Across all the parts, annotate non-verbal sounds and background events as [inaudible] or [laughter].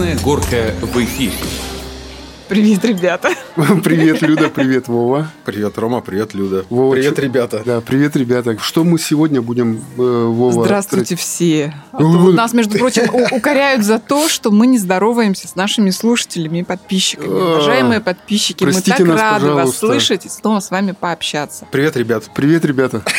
Красная горка в эфире. Привет, ребята. [laughs] Привет, Люда, привет, Вова. Привет, Рома, привет, Люда. Вова, привет, чё- ребята. Да, привет, ребята. Что мы сегодня будем, э, Вова? Здравствуйте все. А Ну, вот нас, между прочим, укоряют за то, что мы не здороваемся с нашими слушателями и подписчиками. А, Уважаемые подписчики, мы так нас, рады вас слышать и снова с вами пообщаться. Привет, ребят. Привет, ребята. [laughs]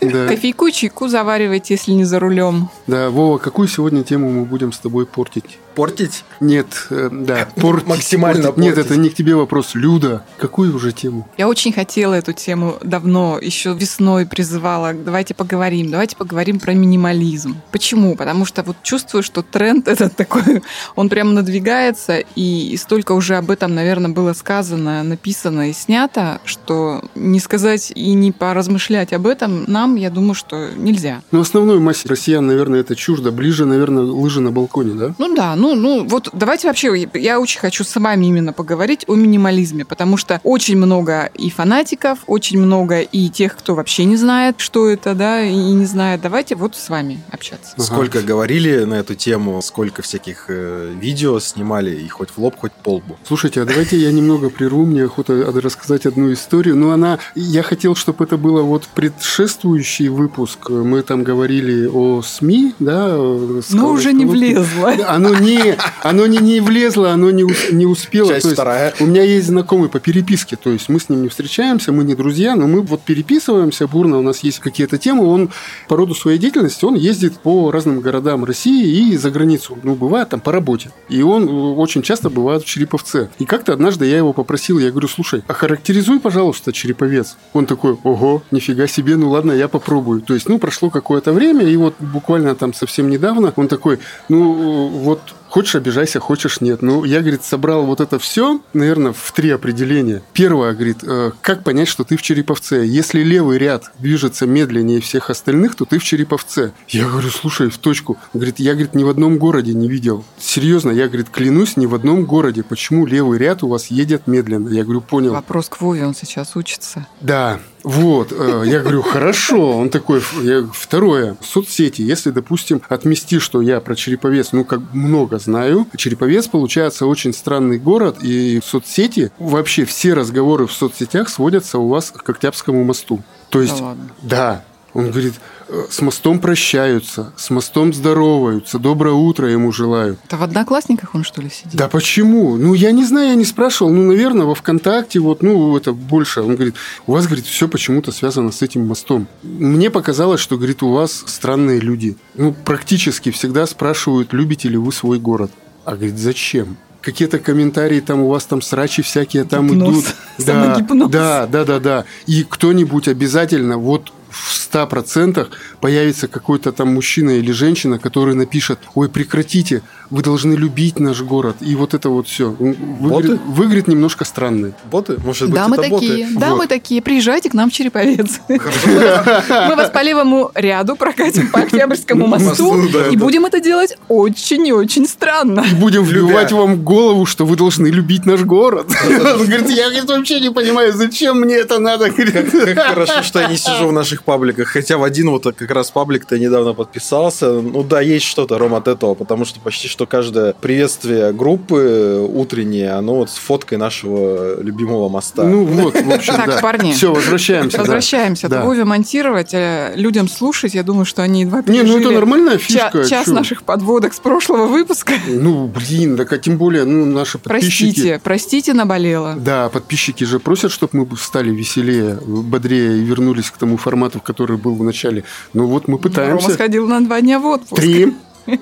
Да, Кофейку, чайку заваривайте, если не за рулем. да, Вова, какую сегодня тему мы будем с тобой портить? Портить? Нет, э, да, [laughs] портить. Максимально портить. Нет, портить. это не к тебе вопрос. Люда, какую уже тему? Я очень хотела эту тему давно, еще весной призывала. Давайте поговорим, давайте поговорим про минимализм. Почему? Потому что вот чувствую, что тренд [laughs] этот такой, он прямо надвигается, и, и столько уже об этом, наверное, было сказано, написано и снято, что не сказать и не поразмышлять об этом нам, я думаю, что нельзя. Ну, основной массе россиян, наверное, это чуждо. Ближе, наверное, лыжи на балконе, да? Ну да, ну, ну вот давайте вообще, я очень хочу с вами именно поговорить о минимализме, потому что очень много и фанатиков, очень много и тех, кто вообще не знает, что это, да, и не знает. Давайте вот с вами общаться. Ага. Сколько говорили на эту тему, сколько всяких э, видео снимали, и хоть в лоб, хоть по лбу. Слушайте, а давайте я немного прерву, мне охота рассказать одну историю. Но она, я хотел, чтобы это было вот предшествующий выпуск. Мы там говорили о СМИ, да? э, Но уже не влезло. Оно не, оно не, не влезло, оно не, не успело. Часть есть вторая. У меня есть знакомый по переписке, то есть мы с ним не встречаемся, мы не друзья, но мы вот переписываемся бурно, у нас есть какие-то темы. Он по роду своей деятельности, он ездит по разным городам России и за границу. Ну, бывает там по работе. И он э, очень часто бывает в Череповце. И как-то однажды я его попросил, я говорю, слушай, охарактеризуй, пожалуйста, Череповец. Он такой, ого, нифига себе, ну ладно, я попробую. То есть, ну, прошло какое-то время, и вот буквально там совсем недавно он такой, ну, вот Хочешь обижайся, хочешь нет. Ну, я, говорит, собрал вот это все, наверное, в три определения. Первое, говорит, э, как понять, что ты в Череповце? Если левый ряд движется медленнее всех остальных, то ты в Череповце. Я говорю, слушай, в точку. Он говорит, я, говорит, ни в одном городе не видел. Серьезно, я, говорит, клянусь, ни в одном городе. Почему левый ряд у вас едет медленно? Я говорю, понял. Вопрос к Вове, он сейчас учится. Да, вот. э, Я говорю, хорошо. Он такой, я- второе, соцсети. Если, допустим, отмести, что я про Череповец, ну, как много знаю, Череповец, получается, очень странный город, и соцсети, вообще все разговоры в соцсетях сводятся у вас к Октябрьскому мосту. То есть, Да ладно. да, он говорит, э, с мостом прощаются, с мостом здороваются, доброе утро ему желаю. Это в одноклассниках он, что ли, сидит? Да почему? Ну, я не знаю, я не спрашивал. Ну, наверное, во ВКонтакте, вот, ну, это больше. Он говорит, у вас, говорит, все почему-то связано с этим мостом. Мне показалось, что, говорит, у вас странные люди. Ну, практически всегда спрашивают, любите ли вы свой город. А, говорит, зачем? Какие-то комментарии там у вас там срачи всякие там Гипноз. идут. [laughs] Да, да, да, да, да. И кто-нибудь обязательно вот в 100% появится какой-то там мужчина или женщина, который напишет, ой, прекратите, вы должны любить наш город. И вот это вот все. Выглядит, выглядит немножко странно. Боты? Может быть, Да, мы такие. боты? Да, Вот. мы такие. Приезжайте к нам в Череповец. [laughs] Мы вас по левому ряду прокатим по Октябрьскому мосту и будем это делать очень и очень странно. И будем Любя. вбивать вам в голову, что вы должны любить наш город. Он говорит, я вообще не понимаю, зачем мне это надо. Как хорошо, что я не сижу в наших пабликах. Хотя в один вот как раз паблик-то недавно подписался. Ну да, есть что-то, Ром, от этого, потому что почти что каждое приветствие группы утреннее, оно вот с фоткой нашего любимого моста. Ну вот, в общем, Так, да. парни. Все, возвращаемся. Возвращаемся. Да. Вове монтировать, э, людям слушать. Я думаю, что они едва Не, ну это пережили нормальная фишка. час наших подводок с прошлого выпуска. Ну, блин, так а тем более, ну, наши подписчики... Простите, простите, наболело. Да, подписчики же просят, чтобы мы стали веселее, бодрее и вернулись к тому формату, который был в начале. Ну вот мы Рома пытаемся. сходил на два дня в отпуск. Три. [laughs]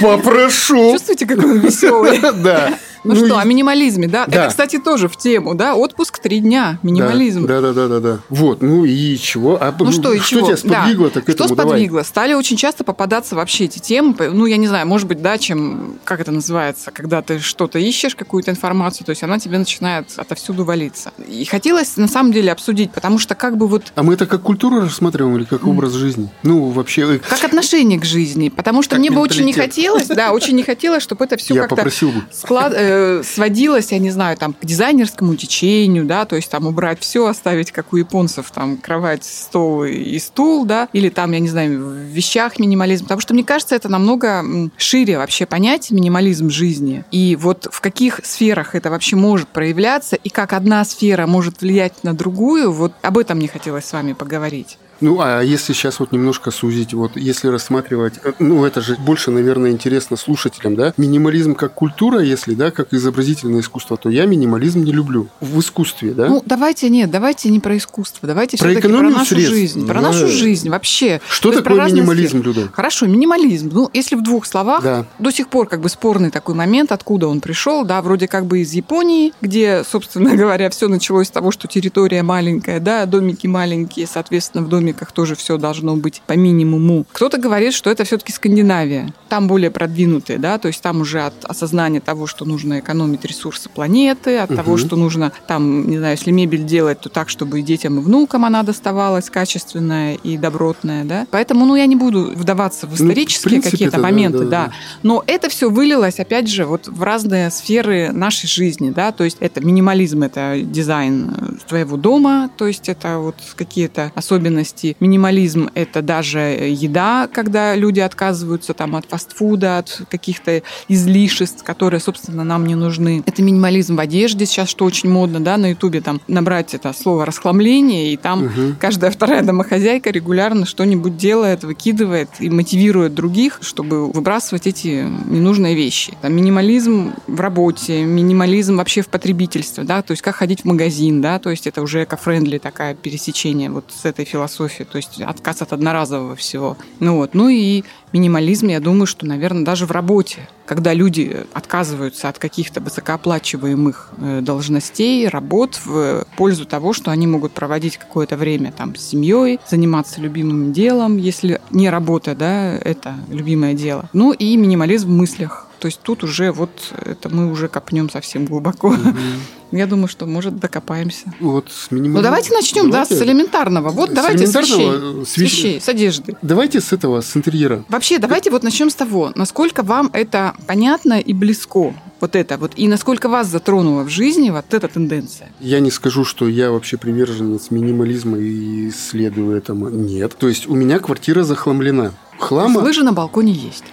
Попрошу. Чувствуете, какой он веселый? [laughs] Да. Ну, что, и- о минимализме, да? Да. Это, кстати, тоже в тему, да? Отпуск три дня, минимализм. Да, да, да, да, да. Вот, ну и чего? А Ну что, и чего? тебя сподвигло так Что этому? Давай. сподвигло? Стали очень часто попадаться вообще эти темы. Ну, я не знаю, может быть, да, чем, как это называется, когда ты что-то ищешь, какую-то информацию, то есть она тебе начинает отовсюду валиться. И хотелось, на самом деле, обсудить, потому что как бы вот А мы это как культуру рассматриваем или как образ жизни? Ну, вообще... э, как отношение к жизни, потому что Как мне бы очень не хотелось, да, очень не хотелось, чтобы это все как-то склад... э, сводилось, я не знаю, там, к дизайнерскому течению, да, то есть там убрать все, оставить, как у японцев, там, кровать, стол и стул, да, или там, я не знаю, в вещах минимализм, потому что, мне кажется, это намного шире вообще понять минимализм жизни. И вот в каких сферах это вообще может проявляться, и как одна сфера может влиять на другую, вот об этом мне хотелось с вами поговорить. Ну, а если сейчас вот немножко сузить, вот если рассматривать, э, ну, это же больше, наверное, интересно слушателям, да, минимализм как культура, если, да, как изобразительное искусство, то я минимализм не люблю в искусстве, да. Ну, давайте, нет, давайте не про искусство, давайте про все-таки про нашу средств. жизнь, про да. нашу жизнь вообще. Что То такое минимализм, Люда? Хорошо, минимализм, ну, если в двух словах, да. до сих пор как бы спорный такой момент, откуда он пришел, да, вроде как бы из Японии, где, собственно [laughs] говоря, все началось с того, что территория маленькая, да, домики маленькие, соответственно, в доме домиках тоже все должно быть по минимуму. Кто-то говорит, что это все-таки Скандинавия. Там более продвинутые, да, то есть там уже от осознания того, что нужно экономить ресурсы планеты, от угу. того, что нужно там, не знаю, если мебель делать, то так, чтобы и детям, и внукам она доставалась качественная и добротная, да. Поэтому, ну, я не буду вдаваться в ну, исторические ну, какие-то моменты, да, да, да. Но это все вылилось, опять же, вот в разные сферы нашей жизни, да, то есть это минимализм, это дизайн твоего дома, то есть это вот какие-то особенности области. Минимализм – это даже еда, когда люди отказываются там, от фастфуда, от каких-то излишеств, которые, собственно, нам не нужны. Это минимализм в одежде сейчас, что очень модно, да, на Ютубе там набрать это слово «расхламление», и там угу. каждая вторая домохозяйка регулярно что-нибудь делает, выкидывает и мотивирует других, чтобы выбрасывать эти ненужные вещи. Там минимализм в работе, минимализм вообще в потребительстве, да, то есть как ходить в магазин, да, то есть это уже эко-френдли такая пересечение вот с этой философией философии, то есть отказ от одноразового всего. Ну вот, ну и минимализм, я думаю, что, наверное, даже в работе, когда люди отказываются от каких-то высокооплачиваемых э, должностей, работ в пользу того, что они могут проводить какое-то время там с семьей, заниматься любимым делом, если не работа, да, это любимое дело. Ну и минимализм в мыслях. То есть тут уже вот это мы уже копнем совсем глубоко. Mm-hmm. Я думаю, что, может, докопаемся. Вот с минимум... Ну, давайте начнем, давайте... да, с элементарного. Вот, с давайте с вещей. С, вещ... с вещей, с одежды. Давайте с этого, с интерьера. Вообще, давайте вот начнем с того, насколько вам это понятно и близко. Вот это вот. И насколько вас затронула в жизни вот эта тенденция? Я не скажу, что я вообще приверженец минимализма и следую этому. Нет. То есть у меня квартира захламлена. Хлама... Лыжи на балконе есть.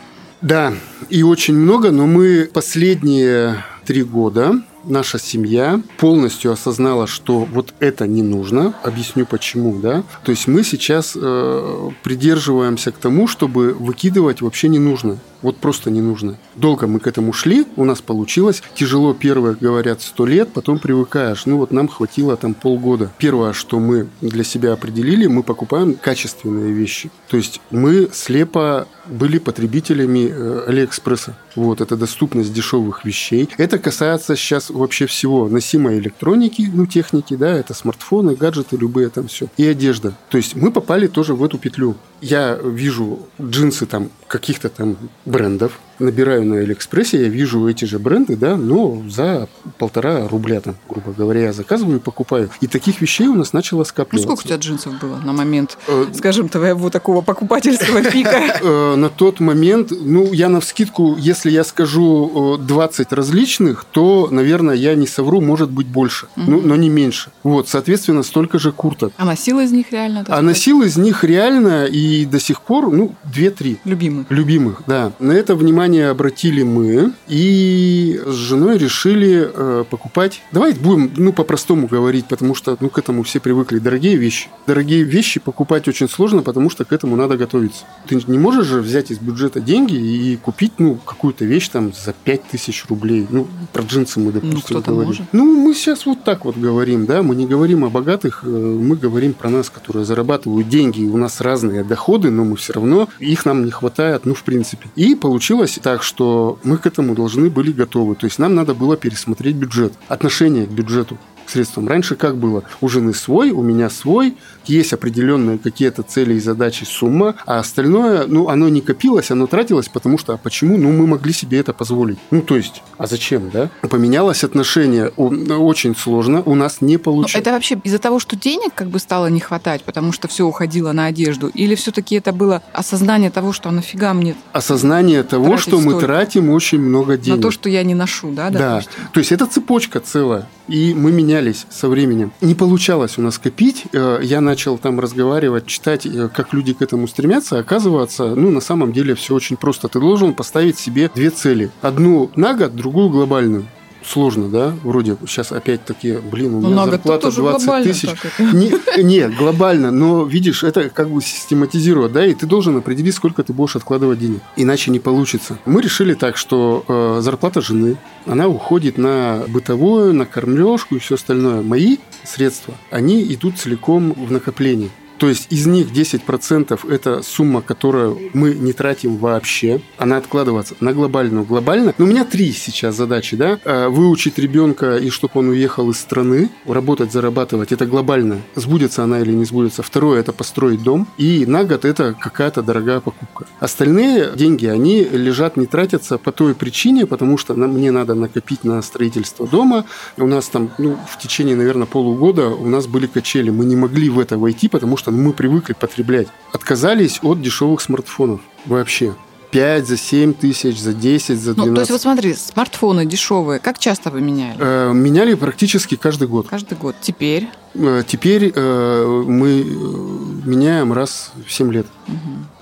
Да, и очень много, но мы последние три года наша семья полностью осознала, что вот это не нужно. Объясню почему, да. То есть мы сейчас э, придерживаемся к тому, чтобы выкидывать вообще не нужно. Вот просто не нужно. Долго мы к этому шли, у нас получилось. Тяжело первое, говорят, сто лет, потом привыкаешь. Ну вот нам хватило там полгода. Первое, что мы для себя определили, мы покупаем качественные вещи. То есть мы слепо были потребителями э, Алиэкспресса. Вот, это доступность дешевых вещей. Это касается сейчас вообще всего носимой электроники, ну, техники, да, это смартфоны, гаджеты любые там все. И одежда. То есть мы попали тоже в эту петлю. Я вижу джинсы там каких-то там брендов, набираю на Алиэкспрессе, я вижу эти же бренды, да, но за полтора рубля там, грубо говоря, я заказываю и покупаю. И таких вещей у нас начало скапливаться. Ну, сколько у тебя джинсов было на момент, э, скажем, твоего такого покупательского [laughs] пика? Э, на тот момент, ну, я на вскидку, если я скажу 20 различных, то, наверное, я не совру, может быть, больше, ну, но не меньше. Вот, соответственно, столько же курток. А носил из них реально? А носил из них реально и до сих пор, ну, 2-3. Любимых. Любимых, да. На это внимание внимание обратили мы и с женой решили э, покупать. Давайте будем, ну, по-простому говорить, потому что, ну, к этому все привыкли. Дорогие вещи. Дорогие вещи покупать очень сложно, потому что к этому надо готовиться. Ты не можешь же взять из бюджета деньги и купить, ну, какую-то вещь там за 5000 рублей. Ну, про джинсы мы, допустим, ну, говорим. Может. Ну, мы сейчас вот так вот говорим, да, мы не говорим о богатых, э, мы говорим про нас, которые зарабатывают деньги. У нас разные доходы, но мы все равно, их нам не хватает, ну, в принципе. И получилось получилось так, что мы к этому должны были готовы. То есть нам надо было пересмотреть бюджет, отношение к бюджету. Средством. Раньше как было? У жены свой, у меня свой, есть определенные какие-то цели и задачи, сумма, а остальное, ну, оно не копилось, оно тратилось, потому что, а почему? Ну, мы могли себе это позволить. Ну, то есть, а зачем, да? Поменялось отношение, очень сложно, у нас не получилось. Это вообще из-за того, что денег как бы стало не хватать, потому что все уходило на одежду, или все-таки это было осознание того, что а нафига мне Осознание того, что мы тратим очень много денег. На то, что я не ношу, да, допустим? Да, то есть это цепочка целая, и мы менялись со временем. Не получалось у нас копить, э, я начал там разговаривать, читать, э, как люди к этому стремятся, оказывается, ну, на самом деле все очень просто. Ты должен поставить себе две цели. Одну на год, другую глобальную сложно, да? Вроде сейчас опять такие, блин, у ну, меня зарплата 20 тысяч. Не, нет, глобально, но видишь, это как бы систематизировать, да, и ты должен определить, сколько ты будешь откладывать денег. Иначе не получится. Мы решили так, что э, зарплата жены, она уходит на бытовую, на кормлежку и все остальное. Мои средства, они идут целиком в накопление. То есть из них 10% это сумма, которую мы не тратим вообще. Она откладывается на глобальную. Глобально. Но у меня три сейчас задачи, да. А, выучить ребенка и чтобы он уехал из страны, работать, зарабатывать. Это глобально. Сбудется она или не сбудется. Второе это построить дом. И на год это какая-то дорогая покупка. Остальные деньги, они лежат, не тратятся по той причине, потому что мне надо накопить на строительство дома. У нас там, ну, в течение, наверное, полугода у нас были качели. Мы не могли в это войти, потому что что мы привыкли потреблять. Отказались от дешевых смартфонов вообще. 5, за 7 тысяч, за 10, за 12. Ну, то есть, вот смотри, смартфоны дешевые, как часто вы меняли? Э, меняли практически каждый год. Каждый год. Теперь? Э, теперь э, мы э, меняем раз в 7 лет. Угу.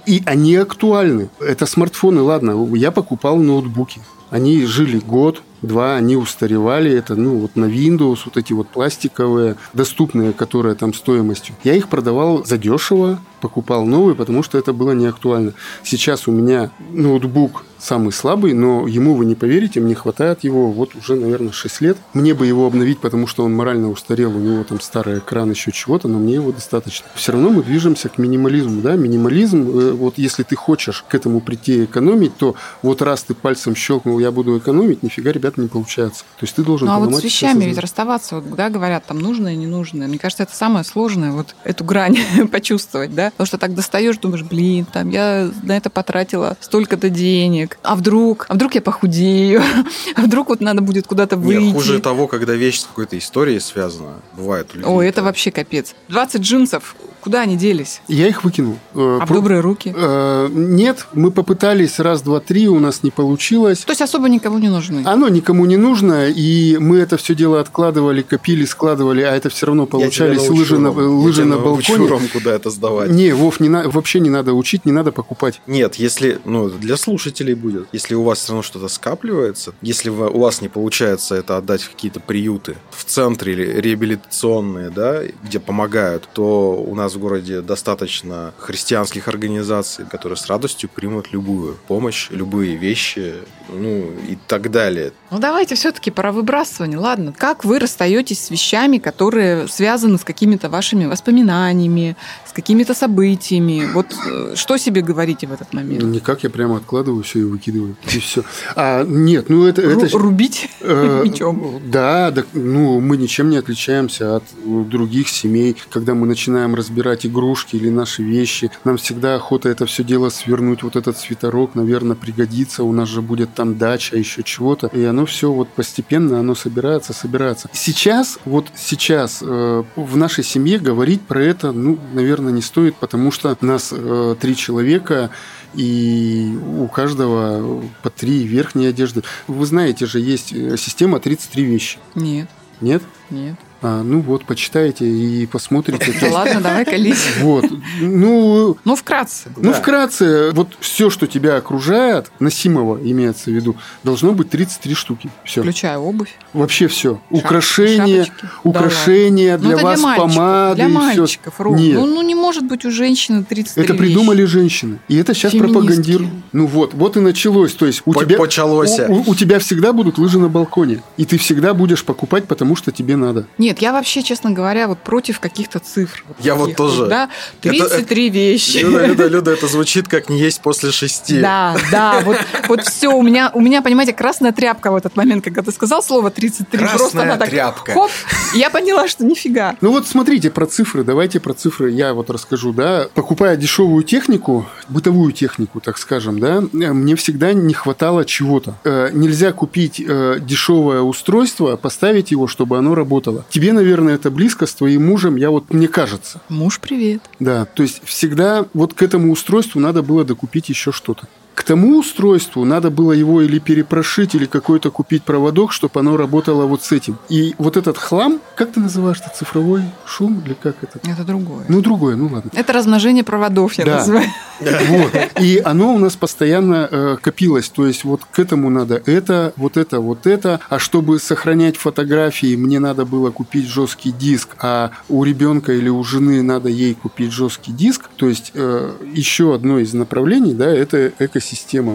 И они актуальны. Это смартфоны, ладно, я покупал ноутбуки. Они жили год, Два, они устаревали. Это, ну, вот на Windows, вот эти вот пластиковые, доступные, которые там стоимостью. Я их продавал задешево, покупал новые, потому что это было не актуально. Сейчас у меня ноутбук самый слабый, но ему, вы не поверите, мне хватает его вот уже, наверное, 6 лет. Мне бы его обновить, потому что он морально устарел, у него там старый экран, еще чего-то, но мне его достаточно. Все равно мы движемся к минимализму, да, минимализм, э, вот если ты хочешь к этому прийти экономить, то вот раз ты пальцем щелкнул, я буду экономить, нифига, ребята, не получается. То есть ты должен Ну а вот с вещами ведь расставаться, вот, да, говорят, там нужное, ненужное. Мне кажется, это самое сложное, вот эту грань [laughs] почувствовать, да, потому что так достаешь, думаешь, блин, там я на это потратила столько-то денег, а вдруг, а вдруг я похудею, [laughs] а вдруг вот надо будет куда-то выйти. Нет, хуже того, когда вещь с какой-то историей связана, бывает у людей. О, это вообще капец. 20 джинсов, Куда они делись? Я их выкинул. Э, а в добрые руки? Э, нет, мы попытались раз, два, три, у нас не получилось. То есть особо никому не нужны? Оно никому не нужно, и мы это все дело откладывали, копили, складывали, а это все равно получались лыжи на, лыжи на балконе. Ром, куда это сдавать. Не, Вов, не на, вообще не надо учить, не надо покупать. Нет, если, ну, для слушателей будет, если у вас все равно что-то скапливается, если у вас не получается это отдать в какие-то приюты в центре или реабилитационные, да, где помогают, то у нас в городе достаточно христианских организаций, которые с радостью примут любую помощь, любые вещи, ну и так далее. Ну давайте все-таки про выбрасывание. Ладно, как вы расстаетесь с вещами, которые связаны с какими-то вашими воспоминаниями, с какими-то событиями? Вот э, что себе говорите в этот момент? Никак, я прямо откладываю все и выкидываю. И все. А, нет, ну это... Ру- это рубить э, [laughs] мечом. Да, да, ну мы ничем не отличаемся от других семей, когда мы начинаем разбираться разбирать игрушки или наши вещи. Нам всегда охота это все дело свернуть. Вот этот свитерок, наверное, пригодится. У нас же будет там дача, еще чего-то. И оно все вот постепенно, оно собирается, собирается. Сейчас, вот сейчас э, в нашей семье говорить про это, ну, наверное, не стоит, потому что нас э, три человека, и у каждого по три верхние одежды. Вы знаете же, есть э, система 33 вещи. Нет. Нет? Нет. А, ну вот, почитайте и посмотрите. Ладно, давай колись. Вот. Ну, ну, вкратце. Ну, вкратце, вот все, что тебя окружает, носимого имеется в виду, должно быть 33 штуки. Все. Включая обувь. Вообще все. Украшения, украшения для вас, помады. Для мальчиков, Нет. Ну, ну, не может быть у женщины 33 Это придумали женщины. И это сейчас пропагандируют. Ну вот, вот и началось. То есть у По- тебя, почалось. у, у- у тебя всегда будут лыжи на балконе. И ты всегда будешь покупать, потому что тебе надо. Нет, я вообще, честно говоря, вот против каких-то цифр. Я вот таких тоже. Да, Это- 33 вещи. Люда, Люда, Люда, это звучит как не есть после шести. Да, да, вот, вот все, у меня, у меня, понимаете, красная тряпка в этот момент, когда ты сказал слово 33, просто Красная она так, тряпка. хоп, я поняла, что нифига. Ну вот смотрите про цифры, давайте про цифры я вот расскажу, да. Покупая дешевую технику, бытовую технику, так скажем, да, э, мне всегда не хватало чего-то. Э, нельзя купить э, дешевое устройство, поставить его, чтобы оно работало. Тебе, наверное, это близко с твоим мужем, я вот мне кажется. Муж, привет. Да, то есть всегда вот к этому устройству надо было докупить еще что-то. К тому устройству надо было его или перепрошить, или какой-то купить проводок, чтобы оно работало вот с этим. И вот этот хлам, как ты называешь это, цифровой шум или как это? Это другое. Ну, другое, ну ладно. Это размножение проводов, я Да. называю. [laughs] Вот. И оно у нас постоянно э, копилось. То есть вот к этому надо это, вот это, вот это. А чтобы сохранять фотографии, мне надо было купить жесткий диск, а у ребенка или у жены надо ей купить жесткий диск. То есть э, еще одно из направлений, да, это экосистема.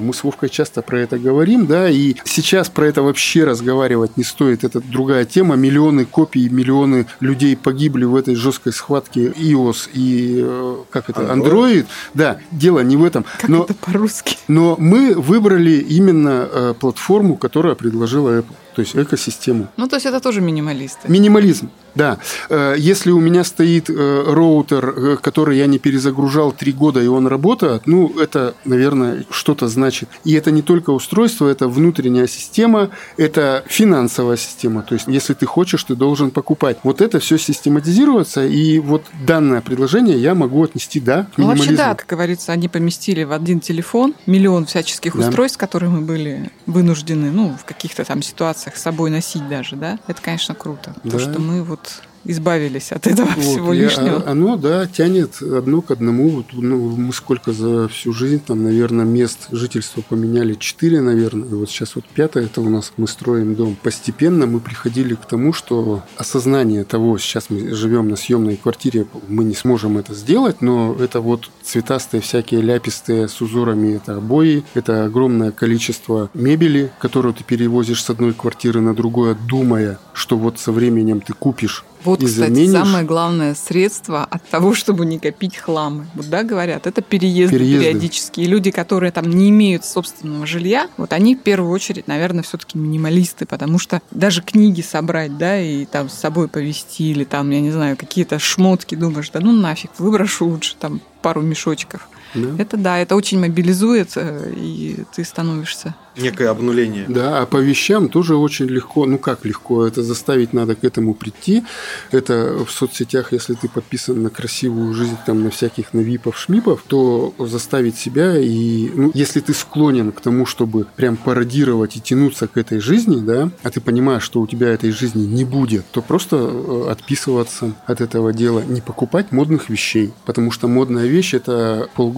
Мы с Вовкой часто про это говорим, да, и сейчас про это вообще разговаривать не стоит. Это другая тема. Миллионы копий, миллионы людей погибли в этой жесткой схватке iOS и э, как это, Android. Android. Да, дело не в этом. Как но, это по-русски? но мы выбрали именно э, платформу, которая предложила Apple. То есть экосистему. Ну, то есть это тоже минималисты. Минимализм, да. Э, Если у меня стоит э, роутер, э, который я не перезагружал три года, и он работает, ну, это, наверное, что-то значит. И это не только устройство, это внутренняя система, это финансовая система. То есть, если ты хочешь, ты должен покупать. Вот это все систематизируется, и вот данное предложение я могу отнести, да, к Ну, вообще, минимализму. да, как говорится, они поместили в один телефон миллион всяческих Да. устройств, которые мы были вынуждены, ну, в каких-то там ситуациях с собой носить даже, да. Это, конечно, круто. Да. То, что мы вот избавились от этого Вот, всего я- лишнего. а- оно, да, тянет одно к одному. Вот, ну, мы сколько за всю жизнь, там, наверное, мест жительства поменяли четыре, наверное. И вот сейчас вот пятое, это у нас мы строим дом. Постепенно мы приходили к тому, что осознание того, сейчас мы живем на съемной квартире, мы не сможем это сделать, но это вот цветастые всякие ляпистые с узорами, это обои, это огромное количество мебели, которую ты перевозишь с одной квартиры на другую, думая, что вот со временем ты купишь Вот, и кстати, самое главное средство от того, чтобы не копить хламы. Вот, да, говорят, это переезды, Переезды. периодические. Люди, которые там не имеют собственного жилья, вот они в первую очередь, наверное, все-таки минималисты, потому что даже книги собрать, да, и там с собой повезти, или там, я не знаю, какие-то шмотки, думаешь, да ну нафиг, выброшу лучше там пару мешочков. Да? Это да, это очень мобилизует, э, и ты становишься Некое обнуление. Да, а по вещам тоже очень легко. Ну как легко? Это заставить надо к этому прийти. Это в соцсетях, если ты подписан на красивую жизнь, там на всяких на випов, шмипов, то заставить себя и, ну, если ты склонен к тому, чтобы прям пародировать и тянуться к этой жизни, да, а ты понимаешь, что у тебя этой жизни не будет, то просто э, отписываться от этого дела, не покупать модных вещей, потому что модная вещь это полгода,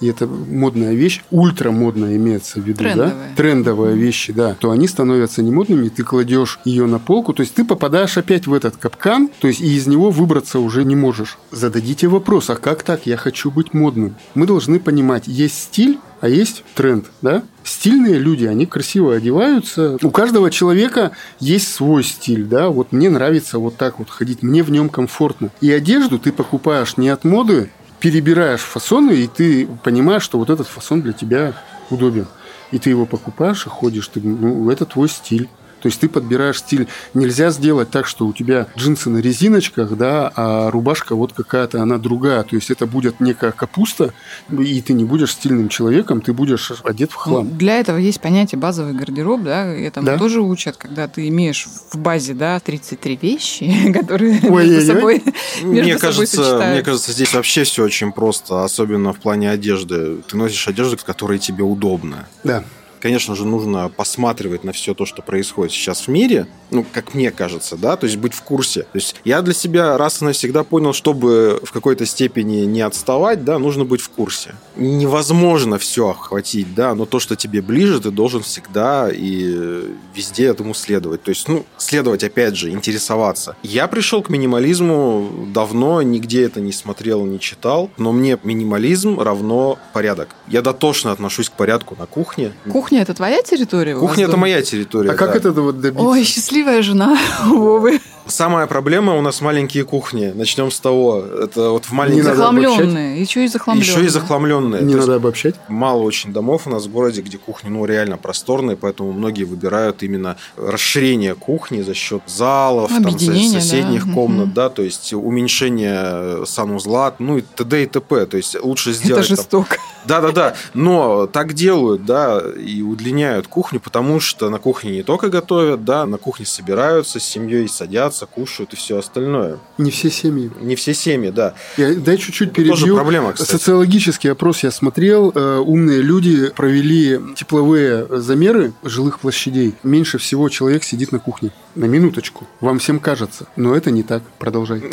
и это модная вещь, ультра модная имеется в виду, да? Трендовая. вещи, да, то они становятся не модными, ты кладешь ее на полку, то есть ты попадаешь опять в этот капкан, то есть и из него выбраться уже не можешь. Зададите вопрос, а как так? Я хочу быть модным. Мы должны понимать, есть стиль, а есть тренд, да? Стильные люди, они красиво одеваются. У каждого человека есть свой стиль, да? Вот мне нравится вот так вот ходить, мне в нем комфортно. И одежду ты покупаешь не от моды, перебираешь фасоны, и ты понимаешь, что вот этот фасон для тебя удобен. И ты его покупаешь и ходишь, ты, ну, это твой стиль. То есть ты подбираешь стиль. Нельзя сделать так, что у тебя джинсы на резиночках, да, а рубашка вот какая-то, она другая. То есть это будет некая капуста, и ты не будешь стильным человеком, ты будешь одет в Ну, хлам. Для этого есть понятие базовый гардероб, да, и этому Да. тоже учат, когда ты имеешь в базе, да, 33 вещи, [laughs] которые Ой-ой-ой. между собой, Мне между собой кажется, мне кажется, здесь вообще все очень просто, особенно в плане одежды. Ты носишь одежду, которая тебе удобна. Да. Конечно же, нужно посматривать на все то, что происходит сейчас в мире, ну, как мне кажется, да, то есть быть в курсе. То есть я для себя раз и навсегда понял, чтобы в какой-то степени не отставать, да, нужно быть в курсе. Невозможно все охватить, да, но то, что тебе ближе, ты должен всегда и везде этому следовать. То есть, ну, следовать, опять же, интересоваться. Я пришел к минимализму давно, нигде это не смотрел, не читал, но мне минимализм равно порядок. Я дотошно отношусь к порядку на кухне. Кухня это твоя территория? Кухня это дома? моя территория. А как да. это вот добиться? Ой, счастливая жена у [laughs] Вовы. Самая проблема у нас маленькие кухни. Начнем с того. Это вот в Не маленьких... надо Захламленные. Еще и захламленные. Еще и захламленные. Не То надо обобщать. Мало очень домов у нас в городе, где кухни ну, реально просторные, поэтому многие выбирают именно расширение кухни за счет залов, там, соседних да. комнат, Мгм. да, то есть уменьшение санузла, ну и т.д. и т.п. То есть лучше Это сделать там, жестоко. да-да-да, но так делают, да, и удлиняют кухню, потому что на кухне не только готовят, да, на кухне собираются с семьей, садятся, кушают и все остальное. Не все семьи. Не все семьи, да. Я, дай чуть-чуть Тоже перебью. проблема, кстати. Социологический опрос я смотрел. Э, Умные люди провели тепловые замеры жилых площадей. Меньше всего человек сидит на кухне. На минуточку. Вам всем кажется. Но это не так. Продолжай. [laughs]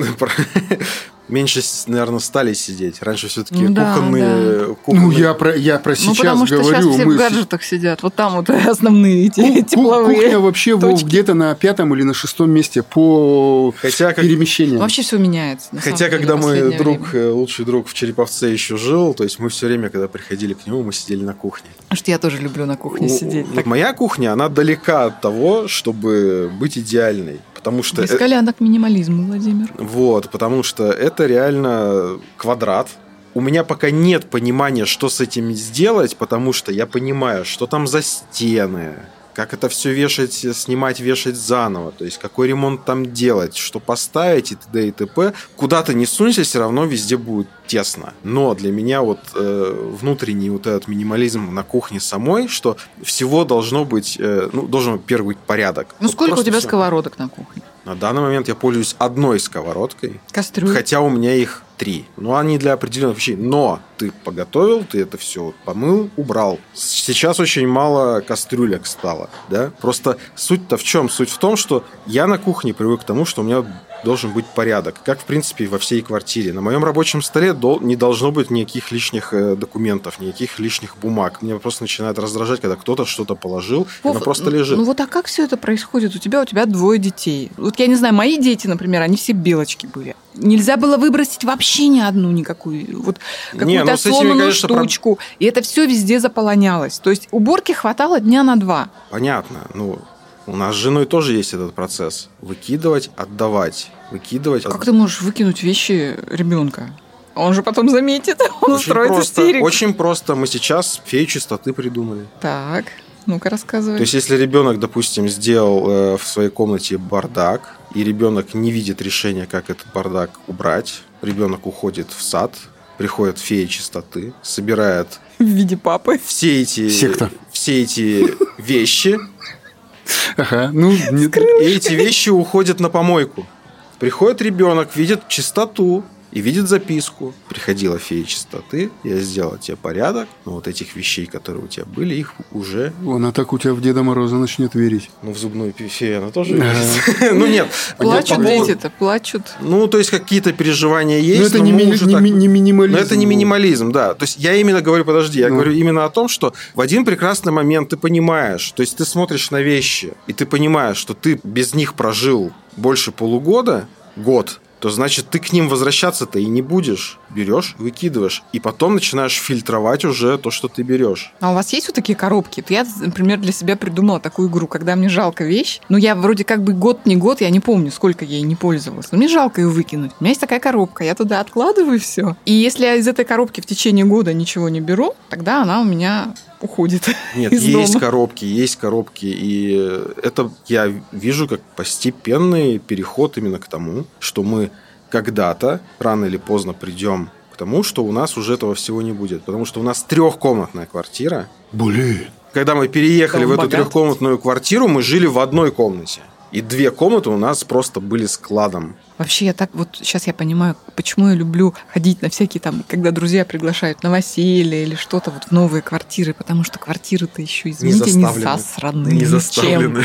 Меньше, наверное, стали сидеть. Раньше все-таки Ну да, кухонные, Ну, кухонные- я про, я про Ну, сейчас потому что говорю. сейчас все в мы с- гаджетах сидят. Вот там вот [laughs] основные эти Ку- тепловые. Кухня вообще точки. где-то на пятом или на шестом месте по Хотя, как- перемещениям. Вообще все меняется. Хотя, деле, когда в мой друг, время. э, лучший друг в Череповце еще жил, то есть мы все время, когда приходили к нему, мы сидели на кухне. Потому что я тоже люблю на кухне У- сидеть. вот Так, моя кухня, она далека от того, чтобы быть идеальной. Потому что... Без э- коляна к минимализму, Владимир. Вот, потому что это реально квадрат. У меня пока нет понимания, что с этим сделать, потому что я понимаю, что там за стены, как это все вешать, снимать, вешать заново, то есть какой ремонт там делать, что поставить и т.д. и т.п. Куда ты не сунься, все равно везде будет тесно. Но для меня вот э, внутренний вот этот минимализм на кухне самой, что всего должно быть, э, ну, должен быть первый быть порядок. Ну, Вот сколько у тебя всё. сковородок на кухне? На данный момент я пользуюсь одной сковородкой, Кастрюль. Хотя у меня их три. Но они для определенных вещей. Но ты поготовил, ты это все помыл, убрал. Сейчас очень мало кастрюлек стало. Да? Просто суть-то в чем? Суть в том, что я на кухне привык к тому, что у меня должен быть порядок. Как, в принципе, во всей квартире. На моем рабочем столе не должно быть никаких лишних э, документов, никаких лишних бумаг. Меня просто начинает раздражать, когда кто-то что-то положил, и оно Вов, просто лежит. Ну вот а как все это происходит? У тебя у тебя двое детей. Вот я не знаю, мои дети, например, они все белочки были. Нельзя было выбросить вообще ни одну никакую. Вот какую-то ну, сломанную конечно, штучку. И это все везде заполонялось. То есть уборки хватало дня на два. Понятно. Ну, у нас с женой тоже есть этот процесс. Выкидывать, отдавать. Выкидывать. Как ты можешь выкинуть вещи ребенка? Он же потом заметит, [laughs] он Очень устроит просто, истерику. очень просто. Мы сейчас фею чистоты придумали. Так, ну-ка рассказывай. То есть, если ребенок, допустим, сделал э, в своей комнате бардак, и ребенок не видит решения, как этот бардак убрать, ребенок уходит в сад, приходит фея чистоты, собирает [laughs] В виде папы. все эти, Секта. все эти вещи, Ага, ну, и эти вещи уходят на помойку. Приходит ребенок, видит чистоту и видит записку. Приходила фея чистоты, я сделала тебе порядок, но вот этих вещей, которые у тебя были, их уже она так у тебя в Деда Мороза начнет верить. Ну, в зубную фею она тоже видит. [laughs] Ну, нет. [laughs] Плачут дети-то, плачут. Ну, то есть, какие-то переживания есть, Но это но не, минимализм. но это не минимализм, да. То есть я именно говорю, подожди, я Ну. говорю именно о том, что в один прекрасный момент ты понимаешь, то есть ты смотришь на вещи, и ты понимаешь, что ты без них прожил больше полугода, год, то значит ты к ним возвращаться-то и не будешь. Берешь, выкидываешь. И потом начинаешь фильтровать уже то, что ты берешь. А у вас есть вот такие коробки? Я, например, для себя придумала такую игру, когда мне жалко вещь. Ну, я вроде как бы год не год, я не помню, сколько я ей не пользовалась. Но мне жалко ее выкинуть. У меня есть такая коробка, я туда откладываю все. И если я из этой коробки в течение года ничего не беру, тогда она у меня уходит. [laughs] Нет, из есть дома. коробки, есть коробки, и это я вижу как постепенный переход именно к тому, что мы когда-то, рано или поздно, придем к тому, что у нас уже этого всего не будет. Потому что у нас трехкомнатная квартира. Блин. Когда мы переехали Дом в эту богат. трехкомнатную квартиру, мы жили в одной комнате. И две комнаты у нас просто были складом. Вообще, я так вот сейчас я понимаю, почему я люблю ходить на всякие там, когда друзья приглашают на новоселье или что-то вот в новые квартиры, потому что квартиры-то еще, извините, не, не засраны. Не заставлены.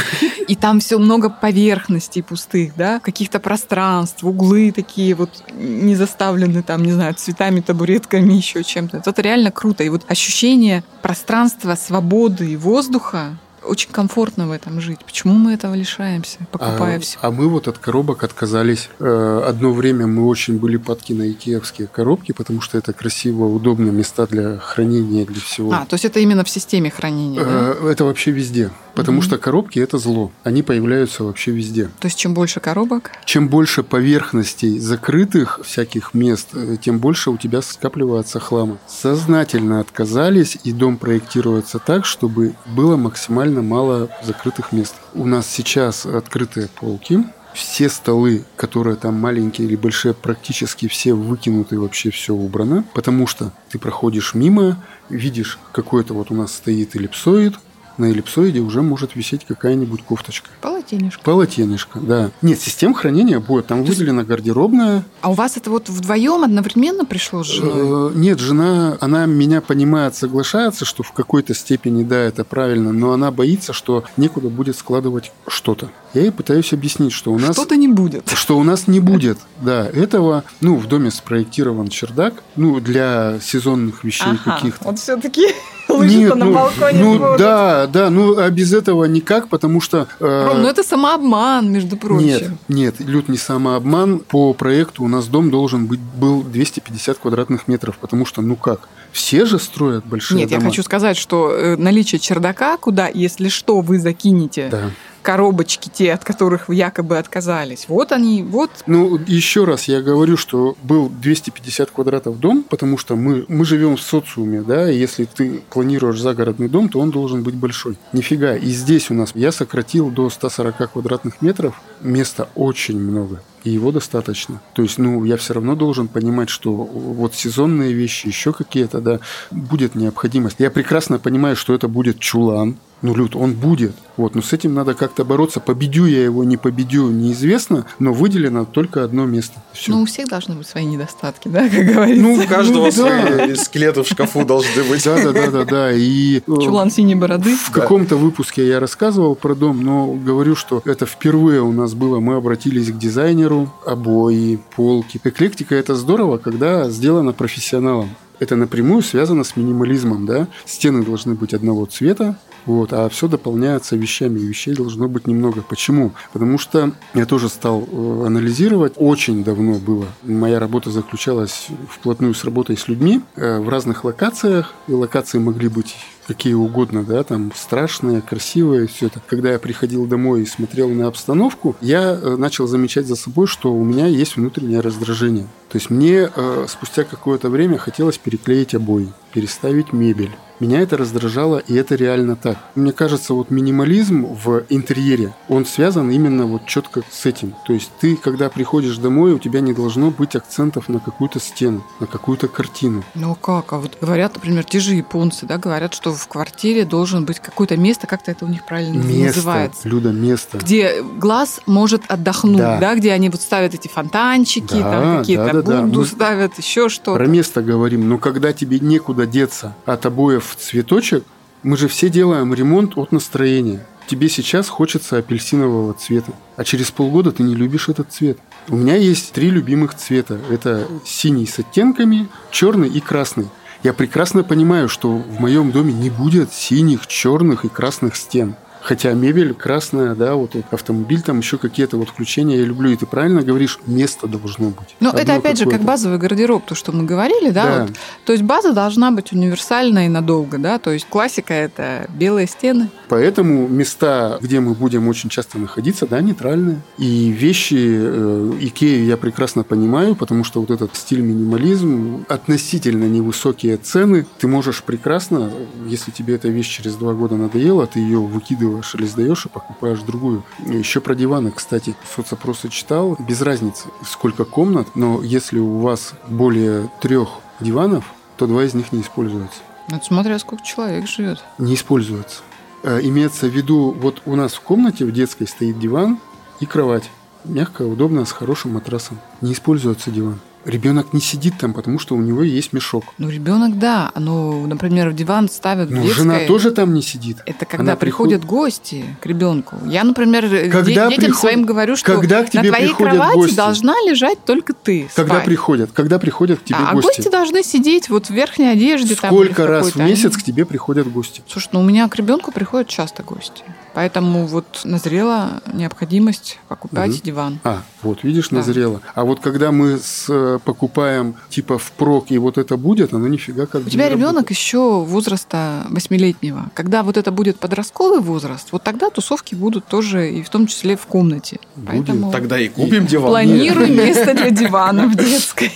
И там все много поверхностей пустых, да, каких-то пространств, углы такие вот не заставлены там, не знаю, цветами, табуретками, еще чем-то. Это реально круто. И вот ощущение пространства, свободы и воздуха, очень комфортно в этом жить. Почему мы этого лишаемся, покупая а, все? А мы вот от коробок отказались. Э, одно время мы очень были падки на икеевские коробки, потому что это красиво, удобно, места для хранения, для всего. А, то есть это именно в системе хранения, да? Э, это вообще везде. Потому mm что коробки это зло. Они появляются вообще везде. То есть чем больше коробок? Чем больше поверхностей закрытых всяких мест, э, тем больше у тебя скапливается хлама. Сознательно отказались, и дом проектируется так, чтобы было максимально мало закрытых мест. У нас сейчас открытые полки, все столы, которые там маленькие или большие, практически все выкинуты, вообще все убрано, потому что ты проходишь мимо, видишь, какой-то вот у нас стоит эллипсоид, на эллипсоиде уже может висеть какая-нибудь кофточка. Полотенишко. Полотенишко, да. Нет, система хранения будет. Там выделена гардеробная. А у вас это вот вдвоем одновременно пришло с женой? Э, нет, жена, она меня понимает, соглашается, что в какой-то степени, да, это правильно, но она боится, что некуда будет складывать что-то. Я ей пытаюсь объяснить, что у нас... Что-то не будет. Что у нас не будет, да, этого. Ну, в доме спроектирован чердак, ну, для сезонных вещей ага, каких-то. Вот все-таки лыжи на ну, балконе Ну, да, да, ну, а без этого никак, потому что... Э, Ром, ну это самообман, между прочим. Нет, нет, Люд, не самообман. По проекту у нас дом должен быть был 250 квадратных метров, потому что, ну как, все же строят большие Нет, дома. я хочу сказать, что э, наличие чердака, куда, если что, вы закинете да коробочки те, от которых вы якобы отказались. Вот они, вот. Ну, еще раз я говорю, что был 250 квадратов дом, потому что мы, мы живем в социуме, да, и если ты планируешь загородный дом, то он должен быть большой. Нифига. И здесь у нас я сократил до 140 квадратных метров. Места очень много и его достаточно. То есть, ну, я все равно должен понимать, что вот сезонные вещи, еще какие-то, да, будет необходимость. Я прекрасно понимаю, что это будет чулан, ну, Люд, он будет. Вот, но с этим надо как-то бороться. Победю я его, не победю, неизвестно, но выделено только одно место. Все. Ну, у всех должны быть свои недостатки, да, как говорится. Ну, у каждого ну, свои скелеты в шкафу должны быть. Да, да, да, да, да. И э, Чулан синей бороды. В каком-то выпуске я рассказывал про дом, но говорю, что это впервые у нас было. Мы обратились к дизайнеру, обои, полки. Эклектика это здорово, когда сделано профессионалом это напрямую связано с минимализмом, да. Стены должны быть одного цвета, вот, а все дополняется вещами, и вещей должно быть немного. Почему? Потому что я тоже стал э, анализировать. Очень давно было. Моя работа заключалась вплотную с работой с людьми э, в разных локациях. И локации могли быть какие угодно, да, там страшные, красивые, все это. Когда я приходил домой и смотрел на обстановку, я э, начал замечать за собой, что у меня есть внутреннее раздражение. То есть мне э, спустя какое-то время хотелось переклеить обои, переставить мебель. Меня это раздражало, и это реально так. Мне кажется, вот минимализм в интерьере, он связан именно вот четко с этим. То есть ты, когда приходишь домой, у тебя не должно быть акцентов на какую-то стену, на какую-то картину. Ну как? А вот говорят, например, те же японцы, да, говорят, что в квартире должен быть какое-то место, как-то это у них правильно место, называется. Люда, место. Где глаз может отдохнуть, да, да где они вот ставят эти фонтанчики, да, там какие-то да, да, Будду да. ставят, еще что-то. Про место говорим, но когда тебе некуда деться от обоев цветочек, мы же все делаем ремонт от настроения. Тебе сейчас хочется апельсинового цвета, а через полгода ты не любишь этот цвет. У меня есть три любимых цвета. Это синий с оттенками, черный и красный. Я прекрасно понимаю, что в моем доме не будет синих, черных и красных стен. Хотя мебель красная, да, вот автомобиль, там еще какие-то вот включения я люблю. И ты правильно говоришь, место должно быть. Ну, это опять же как базовый гардероб, то, что мы говорили, да? да. Вот. То есть база должна быть универсальной и надолго, да? То есть классика – это белые стены. Поэтому места, где мы будем очень часто находиться, да, нейтральные. И вещи э, Икеи я прекрасно понимаю, потому что вот этот стиль минимализм, относительно невысокие цены, ты можешь прекрасно, если тебе эта вещь через два года надоела, ты ее выкидываешь выкидываешь или сдаешь и покупаешь другую. Еще про диваны, кстати, соцопросы читал. Без разницы, сколько комнат, но если у вас более трех диванов, то два из них не используются. Это смотря сколько человек живет. Не используются. Э, имеется в виду, вот у нас в комнате в детской стоит диван, и кровать. Мягкая, удобная, с хорошим матрасом. Не используется диван. Ребенок не сидит там, потому что у него есть мешок. Ну, ребенок, да. Ну, например, в диван ставят Но детской. жена тоже там не сидит. Это когда Она приходят гости к ребенку. Я, например, Когда детям приход- своим говорю, что когда к на тебе твоей приходят кровати гости? должна лежать только ты. Когда спать. приходят? Когда приходят к тебе а, а гости? гости должны сидеть вот в верхней одежде. там, Сколько раз в месяц Они- к тебе приходят гости? Слушай, ну у меня к ребенку приходят часто гости. Поэтому вот назрела необходимость покупать Мгм. диван. А, вот видишь, Да. назрело. А вот когда мы с, э, покупаем типа впрок и вот это будет, оно нифига как У тебя ребенок работает. еще возраста восьмилетнего. Когда вот это будет подростковый возраст, вот тогда тусовки будут тоже и в том числе в комнате. Будет. Поэтому Тогда и купим диван. планируй место для дивана в детской.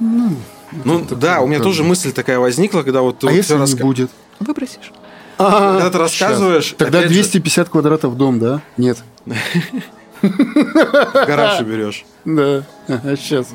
Ну, Ну это да, у меня тоже бы. мысль такая возникла, когда вот А вот если не будет? Выбросишь. Когда ты рассказываешь, Тогда опять же, 250 квадратов дом, да? Нет. [laughs] гараж уберешь. Да. Сейчас.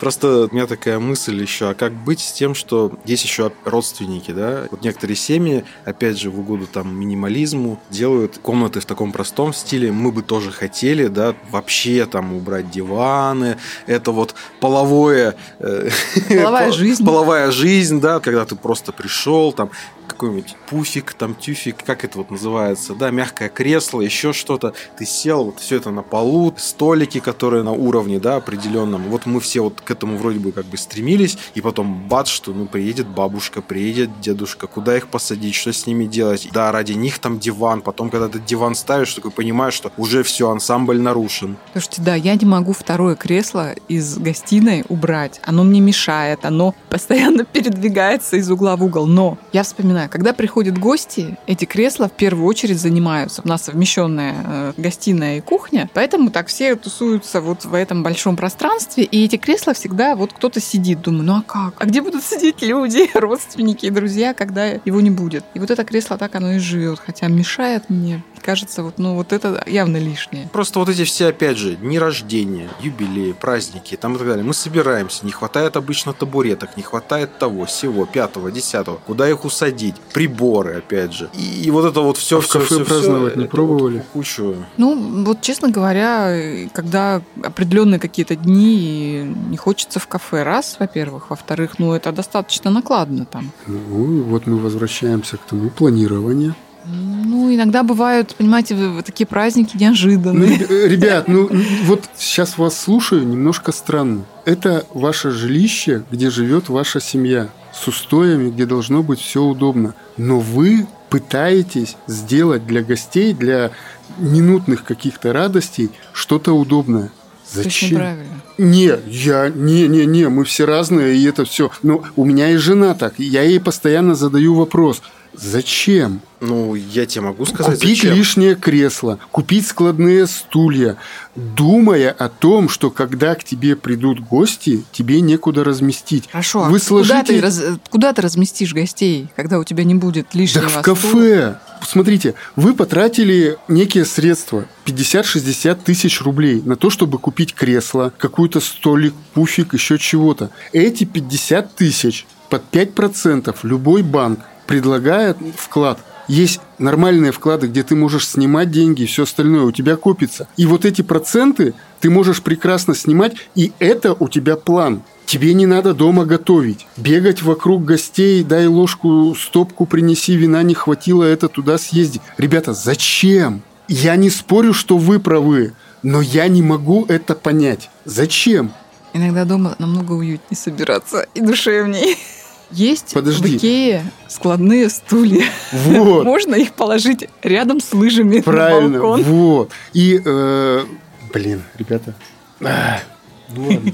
Просто у меня такая мысль еще, а как быть с тем, что есть еще родственники, да? Вот некоторые семьи, опять же, в угоду там минимализму, делают комнаты в таком простом стиле. Мы бы тоже хотели, да, вообще там убрать диваны. Это вот половое... э, Половая [laughs] пол- жизнь. Половая жизнь, да, когда ты просто пришел, там какой-нибудь пуфик, там тюфик, как это вот называется, да, мягкое кресло, еще что-то. Ты сел, вот все это на полу, столики, которые на уровне, да, определенном. Вот мы все вот к этому вроде бы как бы стремились, и потом бац, что ну приедет бабушка, приедет дедушка, куда их посадить, что с ними делать. Да, ради них там диван, потом когда ты диван ставишь, такой понимаешь, что уже все, ансамбль нарушен. Слушайте, да, я не могу второе кресло из гостиной убрать. Оно мне мешает, оно постоянно [laughs] передвигается из угла в угол. Но я вспоминаю, когда приходят гости, эти кресла в первую очередь занимаются. У нас совмещенная э, гостиная и кухня, поэтому так все тусуются вот в этом большом пространстве, и эти кресла всегда вот кто-то сидит. Думаю, ну а как? А где будут [laughs] сидеть люди, [laughs] родственники друзья, когда его не будет? И вот это кресло так оно и живет, хотя мешает мне. Кажется, вот, ну вот это явно лишнее. Просто вот эти все, опять же, дни рождения, юбилеи, праздники там и так далее. Мы собираемся, не хватает обычно табуреток, не хватает того, всего, пятого, десятого. Куда их усадить? Приборы, опять же. И, и вот это вот все, А в кафе праздновать не пробовали? кучу. Ну, вот, честно говоря, когда определенные какие-то дни не хочется в кафе, раз, во-первых, во-вторых, ну, это достаточно накладно там. Ну, вот мы возвращаемся к тому планированию. Ну, иногда бывают, понимаете, такие праздники Ну, неожиданные. э, ребят, ну вот сейчас вас слушаю, немножко странно. Это ваше жилище, где живет ваша семья, с устоями, где должно быть все удобно. Но вы пытаетесь сделать для гостей, для минутных каких-то радостей что-то удобное. Зачем? Не, я, не, не, не, мы все разные, и это все. Но у меня и жена так, я ей постоянно задаю вопрос, зачем? Ну, я тебе могу сказать, Купить зачем. лишнее кресло, купить складные стулья, думая о том, что когда к тебе придут гости, тебе некуда разместить. Хорошо, а Вы куда, ты сложите- раз- куда ты разместишь гостей, когда у тебя не будет лишнего Так в стула? кафе. Смотрите, вы потратили некие средства, 50-60 тысяч рублей, на то, чтобы купить кресло, какой-то столик, пуфик, еще чего-то. Эти 50 тысяч под 5% любой банк предлагает вклад. Есть нормальные вклады, где ты можешь снимать деньги и все остальное у тебя копится. И вот эти проценты ты можешь прекрасно снимать, и это у тебя план. Тебе не надо дома готовить. Бегать вокруг гостей, дай ложку, стопку принеси, вина не хватило, это туда съезди. Ребята, зачем? Я не спорю, что вы правы, но я не могу это понять. Зачем? Иногда дома намного уютнее собираться и душевнее. Есть Подожди. в Икее складные стулья. Вот. [laughs] Можно их положить рядом с лыжами Правильно, на балкон. вот. И, э, блин, ребята. Ну ладно.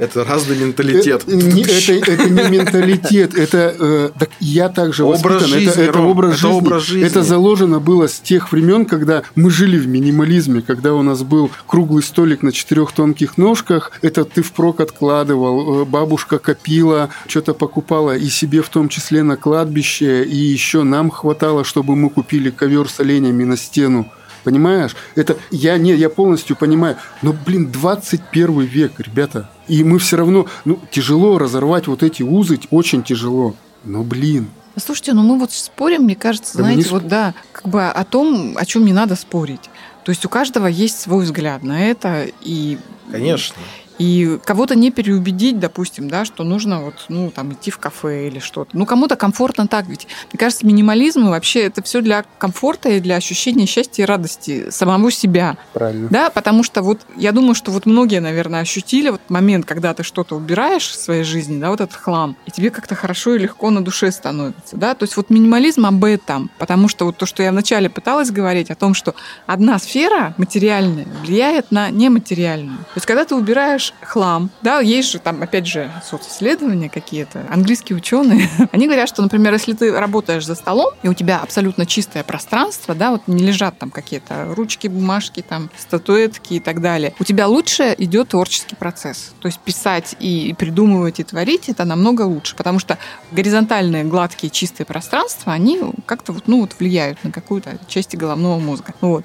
Это разный менталитет. Это, не- это, это не менталитет, это э, так я также Образ воспитан, это- жизни, это, Ром, образ это жизни. образ жизни. Это заложено было с тех времен, когда мы жили в минимализме, когда у нас был круглый столик на четырех тонких ножках, это ты впрок откладывал, э, бабушка копила, что-то покупала и себе в том числе на кладбище, и еще нам хватало, чтобы мы купили ковер с оленями на стену. Понимаешь? Это я не, я полностью понимаю. Но, блин, 21 век, ребята. И мы все равно, ну, тяжело разорвать вот эти узы, очень тяжело. Но, блин, Слушайте, ну мы вот спорим, мне кажется, Да знаете, вот да, как бы о том, о чем не надо спорить. То есть у каждого есть свой взгляд на это, и Конечно. И кого-то не переубедить, допустим, да, что нужно вот, ну, там, идти в кафе или что-то. Ну, кому-то комфортно так ведь. Мне кажется, минимализм вообще это все для комфорта и для ощущения счастья и радости самого себя. Правильно. Да, потому что вот я думаю, что вот многие, наверное, ощутили вот момент, когда ты что-то убираешь в своей жизни, да, вот этот хлам, и тебе как-то хорошо и легко на душе становится, да. То есть вот минимализм об этом, потому что вот то, что я вначале пыталась говорить о том, что одна сфера материальная влияет на нематериальную. То есть когда ты убираешь хлам, да, есть же там, опять же, социсследования какие-то, английские ученые, [laughs] они говорят, что, например, если ты работаешь за столом, и у тебя абсолютно чистое пространство, да, вот не лежат там какие-то ручки, бумажки, там, статуэтки и так далее, у тебя лучше идет творческий процесс. То есть писать и придумывать и творить это намного лучше, потому что горизонтальные, гладкие, чистые пространства, они как-то вот, ну, вот влияют на какую-то часть головного мозга. Вот.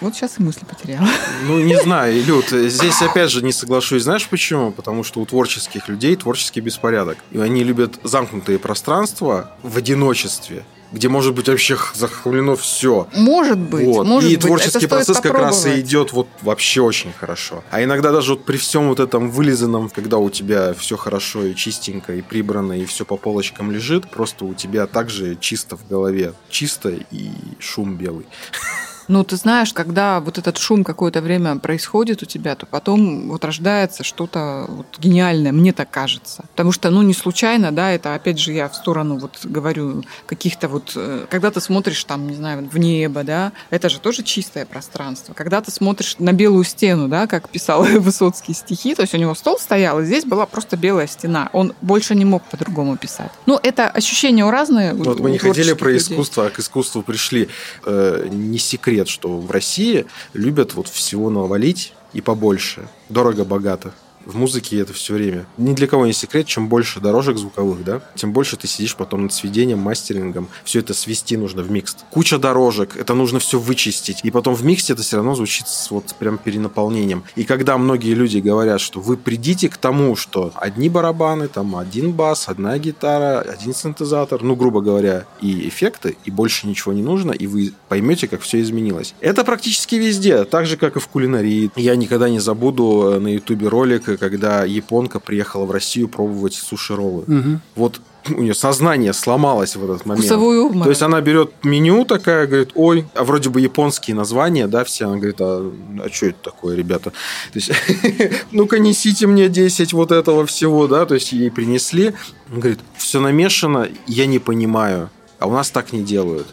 Вот сейчас и мысли потеряла. Ну, не знаю, Люд, здесь опять же не соглашусь. Знаешь почему? Потому что у творческих людей творческий беспорядок. И они любят замкнутые пространства в одиночестве где может быть вообще захвалено все. Может быть. Вот. Может и быть. творческий процесс как раз и идет вот вообще очень хорошо. А иногда даже вот при всем вот этом вылизанном, когда у тебя все хорошо и чистенько, и прибрано, и все по полочкам лежит, просто у тебя также чисто в голове. Чисто и шум белый. Ну, ты знаешь, когда вот этот шум какое-то время происходит у тебя, то потом вот рождается что-то вот гениальное, мне так кажется. Потому что, ну, не случайно, да, это, опять же, я в сторону вот говорю каких-то вот... Э, когда ты смотришь там, не знаю, в небо, да, это же тоже чистое пространство. Когда ты смотришь на белую стену, да, как писал [laughs] Высоцкий стихи, то есть у него стол стоял, и здесь была просто белая стена. Он больше не мог по-другому писать. Ну, это ощущения у разные. Вот мы не хотели про людей. искусство, а к искусству пришли. Э, не секрет секрет, что в России любят вот всего навалить и побольше. Дорого-богато в музыке это все время. Ни для кого не секрет, чем больше дорожек звуковых, да, тем больше ты сидишь потом над сведением, мастерингом. Все это свести нужно в микс. Куча дорожек, это нужно все вычистить. И потом в миксе это все равно звучит с вот прям перенаполнением. И когда многие люди говорят, что вы придите к тому, что одни барабаны, там один бас, одна гитара, один синтезатор, ну, грубо говоря, и эффекты, и больше ничего не нужно, и вы поймете, как все изменилось. Это практически везде, так же, как и в кулинарии. Я никогда не забуду э, на ютубе ролик, когда японка приехала в Россию пробовать суши-роллы. Угу. Вот у нее сознание сломалось в этот момент. Вкусовой обморок. То есть она берет меню такая, говорит, ой, а вроде бы японские названия, да, все. Она говорит, а, а что это такое, ребята? То есть, [laughs] ну-ка несите мне 10 вот этого всего, да, то есть ей принесли. Он говорит, все намешано, я не понимаю, а у нас так не делают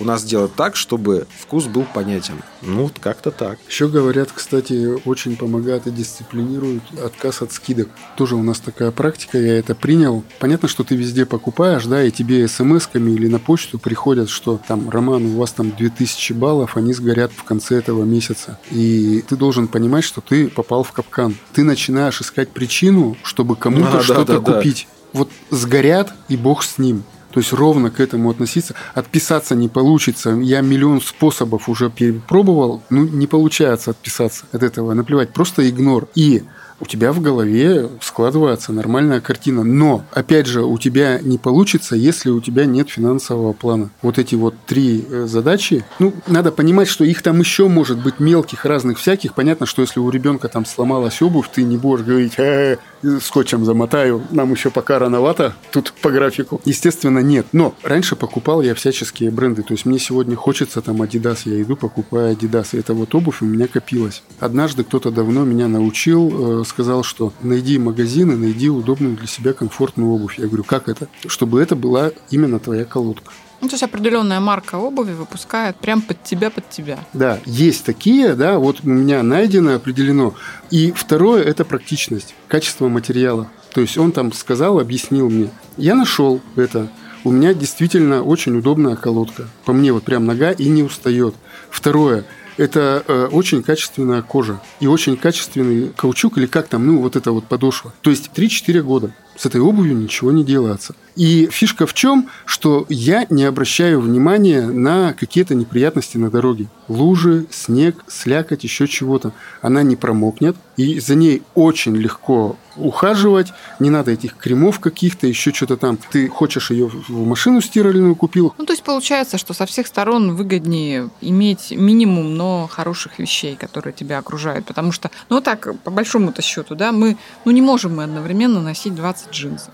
у нас делать так, чтобы вкус был понятен. Ну, вот как-то так. Еще говорят, кстати, очень помогает и дисциплинирует отказ от скидок. Тоже у нас такая практика, я это принял. Понятно, что ты везде покупаешь, да, и тебе смс-ками или на почту приходят, что там, Роман, у вас там 2000 баллов, они сгорят в конце этого месяца. И ты должен понимать, что ты попал в капкан. Ты начинаешь искать причину, чтобы кому-то [laughs] а, что-то да, да, купить. Да. Вот сгорят, и бог с ним. То есть ровно к этому относиться. Отписаться не получится. Я миллион способов уже перепробовал. Ну, не получается отписаться от этого. Наплевать. Просто игнор. И у тебя в голове складывается нормальная картина. Но, опять же, у тебя не получится, если у тебя нет финансового плана. Вот эти вот три э, задачи, ну, надо понимать, что их там еще может быть мелких, разных всяких. Понятно, что если у ребенка там сломалась обувь, ты не будешь говорить, э, -э скотчем замотаю, нам еще пока рановато тут по графику. Естественно, нет. Но раньше покупал я всяческие бренды. То есть мне сегодня хочется там Adidas, я иду, покупаю Adidas. И эта вот обувь у меня копилась. Однажды кто-то давно меня научил э, сказал, что найди магазины, найди удобную для себя комфортную обувь. Я говорю, как это? Чтобы это была именно твоя колодка. Ну, то есть определенная марка обуви выпускает прям под тебя, под тебя. Да, есть такие, да, вот у меня найдено, определено. И второе – это практичность, качество материала. То есть он там сказал, объяснил мне. Я нашел это. У меня действительно очень удобная колодка. По мне вот прям нога и не устает. Второе – это э, очень качественная кожа и очень качественный каучук или как там, ну вот это вот подошва. То есть 3-4 года. С этой обувью ничего не делается. И фишка в чем, что я не обращаю внимания на какие-то неприятности на дороге. Лужи, снег, слякоть, еще чего-то. Она не промокнет, и за ней очень легко ухаживать, не надо этих кремов каких-то, еще что-то там. Ты хочешь ее в машину стиральную купил. Ну, то есть получается, что со всех сторон выгоднее иметь минимум, но хороших вещей, которые тебя окружают. Потому что, ну так, по большому-то счету, да, мы, ну не можем мы одновременно носить 20 джинсов.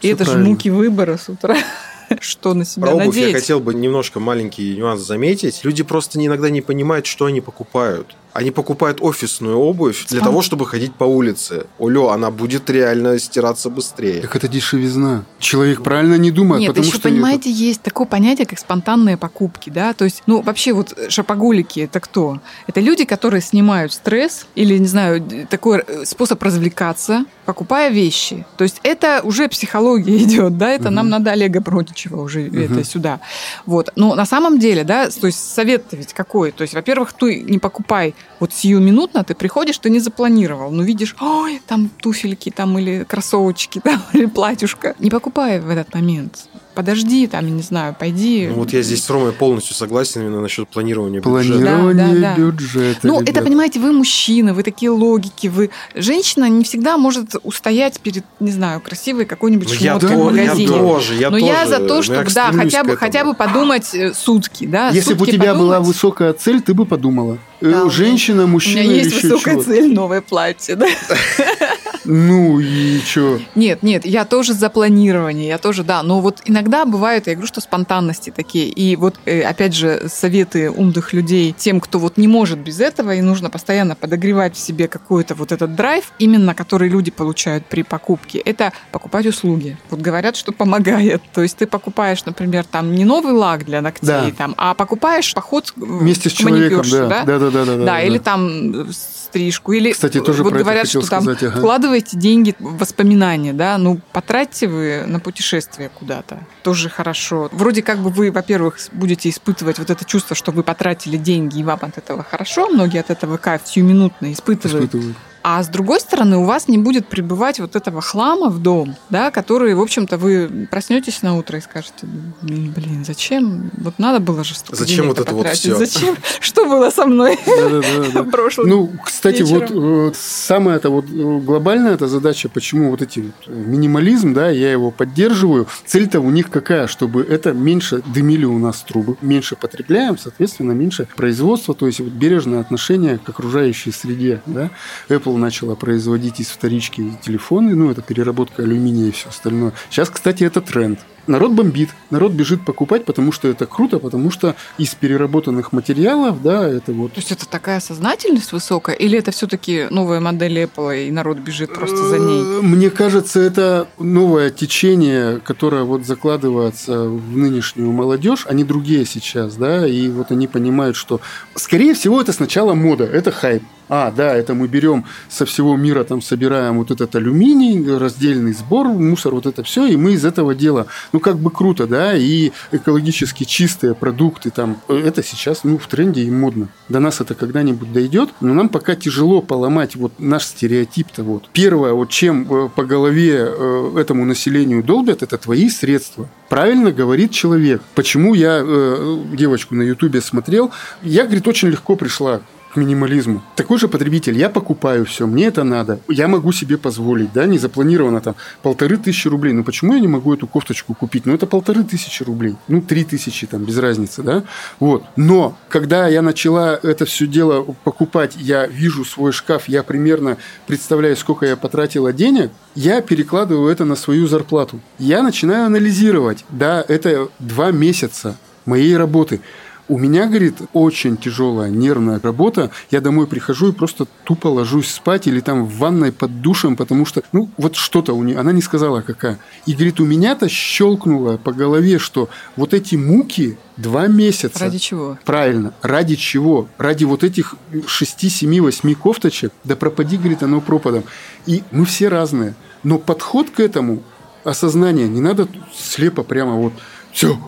И это правильно. же муки выбора с утра. [laughs] Что на себя Про обувь надеть? я хотел бы немножко маленький нюанс заметить. Люди просто иногда не понимают, что они покупают. Они покупают офисную обувь для того, чтобы ходить по улице. Олё, она будет реально стираться быстрее. Так это дешевизна. Человек правильно не думает, Нет, потому еще, что... понимаете, есть такое понятие, как спонтанные покупки, да, то есть, ну, вообще вот шопоголики это кто? Это люди, которые снимают стресс или, не знаю, такой э, способ развлекаться, покупая вещи. То есть это уже психология [laughs] идет, да, это нам надо Олега Бродичева уже это сюда. Вот. Но на самом деле, да, то есть совет-то ведь какой? То есть, во-первых, ты не покупай вот сиюминутно, ты приходишь, ты не запланировал, ну, видишь, ой, там туфельки, там или кроссовочки, [laughs] там, или платьюшко. Не покупай в этот момент. Подожди, там, я не знаю, пойди. Ну, вот я здесь с Ромой полностью согласен именно насчет планирования бюджета. Планирование Да, да, да. бюджета. Ну, ребят. это, понимаете, вы мужчина, вы такие логики, вы... Женщина не всегда может устоять перед, не знаю, красивой какой-нибудь Ну, я, шмоткой то- в я магазине. тоже, я Но тоже. я за то, но чтобы, я да, хотя бы, хотя бы подумать э, сутки, да, Если бы у тебя была подумать. высокая цель, ты бы подумала. Э, Да, у Женщина, У мужчина меня есть высокая чего. цель, новое платье, да? [laughs] Ну и что? Нет, нет, я тоже за планирование, я тоже, да. Но вот иногда бывают, я говорю, что спонтанности такие. И вот, э, опять же, советы умных людей тем, кто вот не может без этого, и нужно постоянно подогревать в себе какой-то вот этот драйв, именно который люди получают при покупке, это покупать услуги. Вот говорят, что помогает. То есть ты покупаешь, например, там не новый лак для ногтей, Да. там, а покупаешь поход Вместе с человеком, маникюрше, да. Да, да, да, да. да, или там э, стрижку, или Кстати, тоже вот про это говорят, что там сказать, ага. вкладываете деньги в воспоминания, да, ну потратьте вы на путешествие куда-то, тоже хорошо. Вроде как бы вы, во-первых, будете испытывать вот это чувство, что вы потратили деньги, и вам от этого хорошо, многие от этого кайф сиюминутно испытывают. Испытываю. А с другой стороны, у вас не будет прибывать вот этого хлама в дом, да, который, в общем-то, вы проснетесь на утро и скажете, «М, блин, зачем? Вот надо было же столько Зачем вот это вот потратить. всё?» Зачем? [laughs] Что было со мной [laughs] в [laughs] прошлом? Ну, кстати, вот э, самая это вот э, глобальная эта задача, почему вот эти вот, э, минимализм, да, я его поддерживаю. Цель-то у них какая, чтобы это меньше дымили у нас трубы, меньше потребляем, соответственно, меньше производства, то есть вот бережное отношение к окружающей среде, да. Apple начала производить из вторички телефоны, ну это переработка алюминия и все остальное. Сейчас, кстати, это тренд. Народ бомбит, народ бежит покупать, потому что это круто, потому что из переработанных материалов, да, это вот То есть это такая сознательность высокая, или это все-таки новая модель Apple, и народ бежит просто за ней? Э, Мне кажется, это новое течение, которое вот закладывается в нынешнюю молодежь, они другие сейчас, да, и вот они понимают, что, скорее всего, это сначала мода, это хайп. А, да, это мы берем со всего мира, там собираем вот этот алюминий, раздельный сбор, мусор, вот это все, и мы из этого дела, ну, как бы круто, да, и экологически чистые продукты, там, это сейчас, ну, в тренде и модно. До нас это когда-нибудь дойдет, но нам пока тяжело поломать вот наш стереотип-то вот. Первое, вот чем э, по голове э, этому населению долбят, это твои средства. Правильно говорит человек. Почему я э, девочку на ютубе смотрел, я, говорит, очень легко пришла минимализму. Такой же потребитель. Я покупаю все, мне это надо. Я могу себе позволить, да, не запланировано там полторы тысячи рублей. Ну почему я не могу эту кофточку купить? Ну это полторы тысячи рублей. Ну три тысячи там, без разницы, да. Вот. Но когда я начала это все дело покупать, я вижу свой шкаф, я примерно представляю, сколько я потратила денег, я перекладываю это на свою зарплату. Я начинаю анализировать. Да, это два месяца моей работы. У меня, говорит, очень тяжелая нервная работа. Я домой прихожу и просто тупо ложусь спать или там в ванной под душем, потому что, ну, вот что-то у нее, она не сказала какая. И, говорит, у меня-то щелкнуло по голове, что вот эти муки два месяца. Ради чего? Правильно. Ради чего? Ради вот этих 6, 7, 8 кофточек? Да пропади, говорит, оно пропадом. И мы все разные. Но подход к этому, осознание, не надо слепо прямо вот все,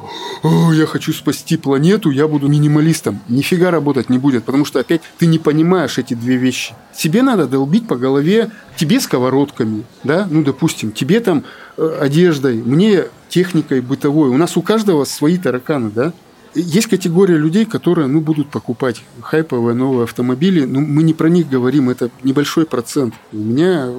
я хочу спасти планету, я буду минималистом. Нифига работать не будет, потому что опять ты не понимаешь эти две вещи. Тебе надо долбить по голове, тебе сковородками, да, ну, допустим, тебе там э, одеждой, мне техникой бытовой. У нас у каждого свои тараканы, да. Есть категория людей, которые ну, будут покупать хайповые новые автомобили. Ну, мы не про них говорим, это небольшой процент. У меня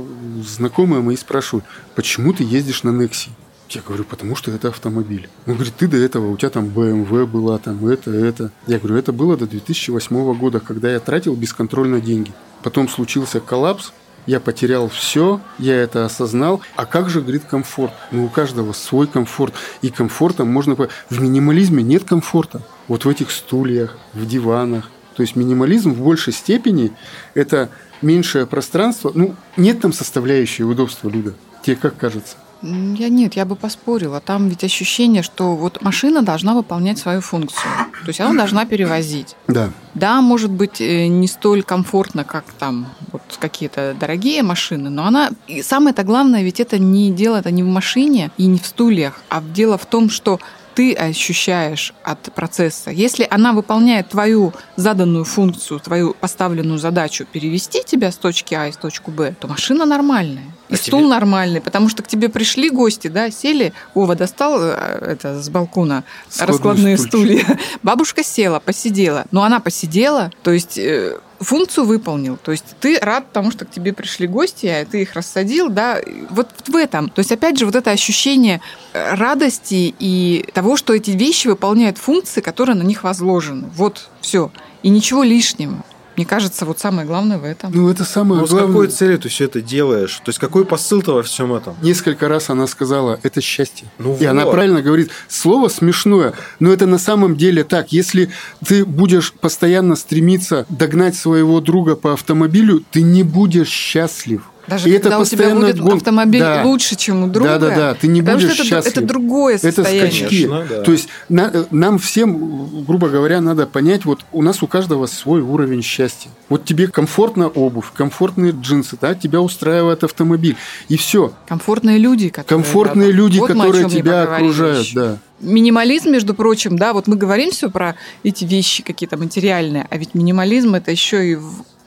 знакомые мои спрашивают, почему ты ездишь на Некси? Я говорю, потому что это автомобиль. Он говорит, ты до этого, у тебя там BMW была, там это, это. Я говорю, это было до 2008 года, когда я тратил бесконтрольно деньги. Потом случился коллапс, я потерял все, я это осознал. А как же, говорит, комфорт? Ну, у каждого свой комфорт. И комфортом можно... В минимализме нет комфорта. Вот в этих стульях, в диванах. То есть минимализм в большей степени это меньшее пространство. Ну, нет там составляющей удобства, Люда. Тебе как кажется? Я нет, я бы поспорила. Там ведь ощущение, что вот машина должна выполнять свою функцию. То есть она должна перевозить. Да. Да, может быть, э, не столь комфортно, как там вот какие-то дорогие машины, но она... И самое-то главное, ведь это не дело это не в машине и не в стульях, а дело в том, что ты ощущаешь от процесса. Если она выполняет твою заданную функцию, твою поставленную задачу перевести тебя с точки А в точку Б, то машина нормальная. И а стул тебе... нормальный, потому что к тебе пришли гости, да, сели, Вова достал э, это с балкона Сходные раскладные стулья. [laughs] Бабушка села, посидела. Но она посидела, то есть э, функцию выполнил. То есть ты рад тому, что к тебе пришли гости, а ты их рассадил, да, вот в этом. То есть, опять же, вот это ощущение э, радости и того, что эти вещи выполняют функции, которые на них возложены. Вот все. И ничего лишнего. Мне кажется, вот самое главное в этом. Ну, это самое Но главное. с какой целью ты все это делаешь? То есть, какой посыл-то во всем этом? Несколько раз она сказала, это счастье. Ну, И вот. она правильно говорит, слово смешное, но это на самом деле так. Если ты будешь постоянно стремиться догнать своего друга по автомобилю, ты не будешь счастлив. Даже и когда это у тебя будет гон... автомобиль да. лучше, чем у друга. Да, да, да. Ты не будешь что это, счастлив. это другое состояние. Это скачки. Конечно, да. То есть на, нам всем, грубо говоря, надо понять, вот у нас у каждого свой уровень счастья. Вот тебе комфортна обувь, комфортные джинсы, да, тебя устраивает автомобиль. И все. Комфортные люди, которые... Комфортные да, люди, вот которые тебя окружают, да. Минимализм, между прочим, да, вот мы говорим все про эти вещи какие-то материальные, а ведь минимализм это еще и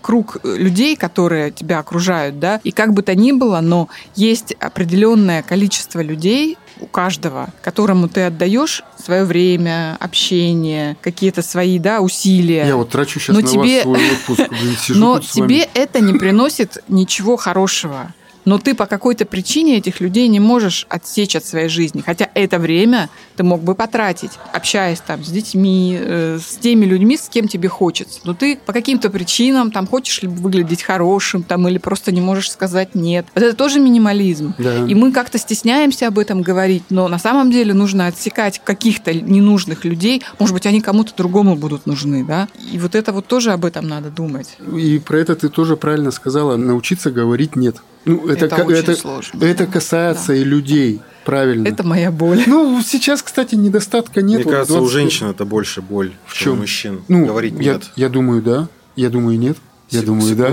круг э, людей, которые тебя окружают, да, и как бы то ни было, но есть определенное количество людей, у каждого, которому ты отдаешь свое время, общение, какие-то свои да, усилия. Я вот трачу сейчас но на тебе... вас свой отпуск. Блин, [laughs] сижу но тебе это не приносит ничего хорошего но ты по какой-то причине этих людей не можешь отсечь от своей жизни. Хотя это время ты мог бы потратить, общаясь там с детьми, э, с теми людьми, с кем тебе хочется. Но ты по каким-то причинам там хочешь ли выглядеть хорошим, там, или просто не можешь сказать нет. Вот это тоже минимализм. Да. И мы как-то стесняемся об этом говорить, но на самом деле нужно отсекать каких-то ненужных людей. Может быть, они кому-то другому будут нужны, да? И вот это вот тоже об этом надо думать. И про это ты тоже правильно сказала. Научиться говорить нет. Ну, это, это, очень это, сложно. Это касается да. и людей. Правильно. Это моя боль. Ну, сейчас, кстати, недостатка нет. Мне кажется, 20... у женщин это больше боль, в чем у мужчин. Ну, говорить я, нет. Я думаю, да. Я думаю, нет. Я думаю, да.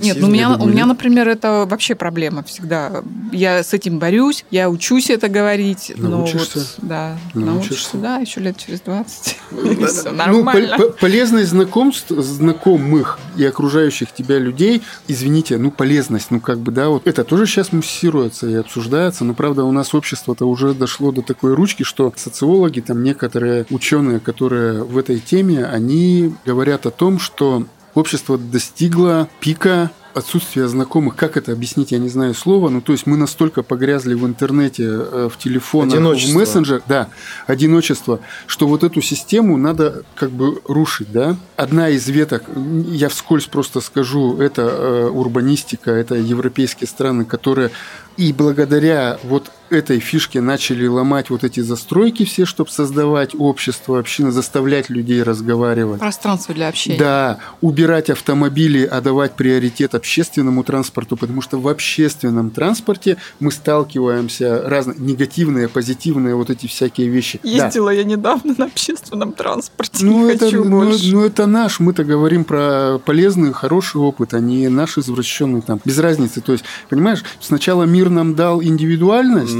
Нет, ну, у меня, думаю, у меня, например, это вообще проблема всегда. Я с этим борюсь, я учусь это говорить. Научишься? Но вот, да, научишься. научишься, да, еще лет через 20. Ну, нормально. Ну, полезность знакомств, знакомых и окружающих тебя людей, извините, ну, полезность, ну, как бы, да, вот это тоже сейчас муссируется и обсуждается, но, правда, у нас общество-то уже дошло до такой ручки, что социологи, там некоторые ученые, которые в этой теме, они говорят о том, что общество достигло пика отсутствия знакомых. Как это объяснить, я не знаю слова. Ну, то есть мы настолько погрязли в интернете, э, в телефонах, в мессенджерах, да, одиночество, что вот эту систему надо как бы рушить, да. Одна из веток, я вскользь просто скажу, это э, урбанистика, это европейские страны, которые и благодаря вот этой фишке начали ломать вот эти застройки все, чтобы создавать общество, общины, заставлять людей разговаривать. Пространство для общения. Да, убирать автомобили, а давать приоритет общественному транспорту, потому что в общественном транспорте мы сталкиваемся разные негативные, позитивные вот эти всякие вещи. Ездила да. я недавно на общественном транспорте, ну, не это, хочу ну, больше. Ну, это наш, мы-то говорим про полезный, хороший опыт, а не наш извращенный там. Без разницы. То есть, понимаешь, сначала мир нам дал индивидуальность,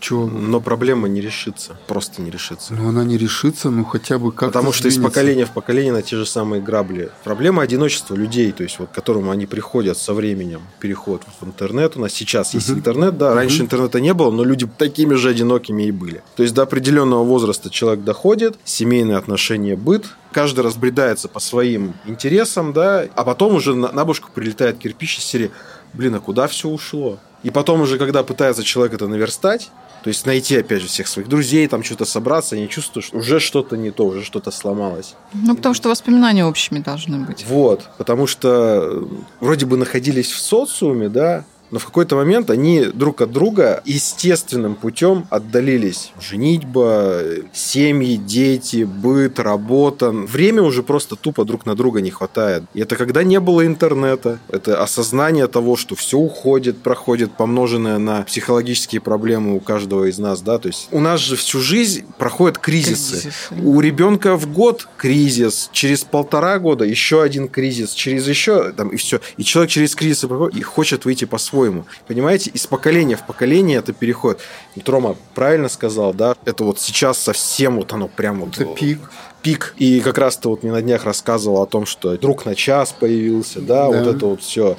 Чего? Но проблема не решится. Просто не решится. Ну, она не решится, ну, хотя бы как Потому что из поколения в поколение на те же самые грабли. Проблема одиночества людей, то есть вот к которому они приходят со временем. Переход в интернет. У нас сейчас есть интернет, да. Раньше интернета не было, но люди такими же одинокими и были. То есть до определенного возраста человек доходит, семейные отношения, быт, каждый разбредается по своим интересам, да, а потом уже на, на башку прилетает кирпич из серии «Блин, а куда все ушло?» И потом уже, когда пытается человек это наверстать, то есть найти, опять же, всех своих друзей, там что-то собраться, они чувствуют, что уже что-то не то, уже что-то сломалось. Ну, потому что воспоминания общими должны быть. Вот, потому что вроде бы находились в социуме, да, но в какой-то момент они друг от друга естественным путем отдалились. Женитьба, семьи, дети, быт, работа. Время уже просто тупо друг на друга не хватает. И это когда не было интернета. Это осознание того, что все уходит, проходит, помноженное на психологические проблемы у каждого из нас. Да? То есть у нас же всю жизнь проходят кризисы. кризисы. У ребенка в год кризис, через полтора года еще один кризис, через еще там и все. И человек через кризис проходит и хочет выйти по-своему по-своему. Понимаете, из поколения в поколение это переход. Вот Рома правильно сказал, да, это вот сейчас совсем вот оно прям вот... Это пик пик. И как раз ты вот мне на днях рассказывал о том, что друг на час появился, да, да. вот это вот все.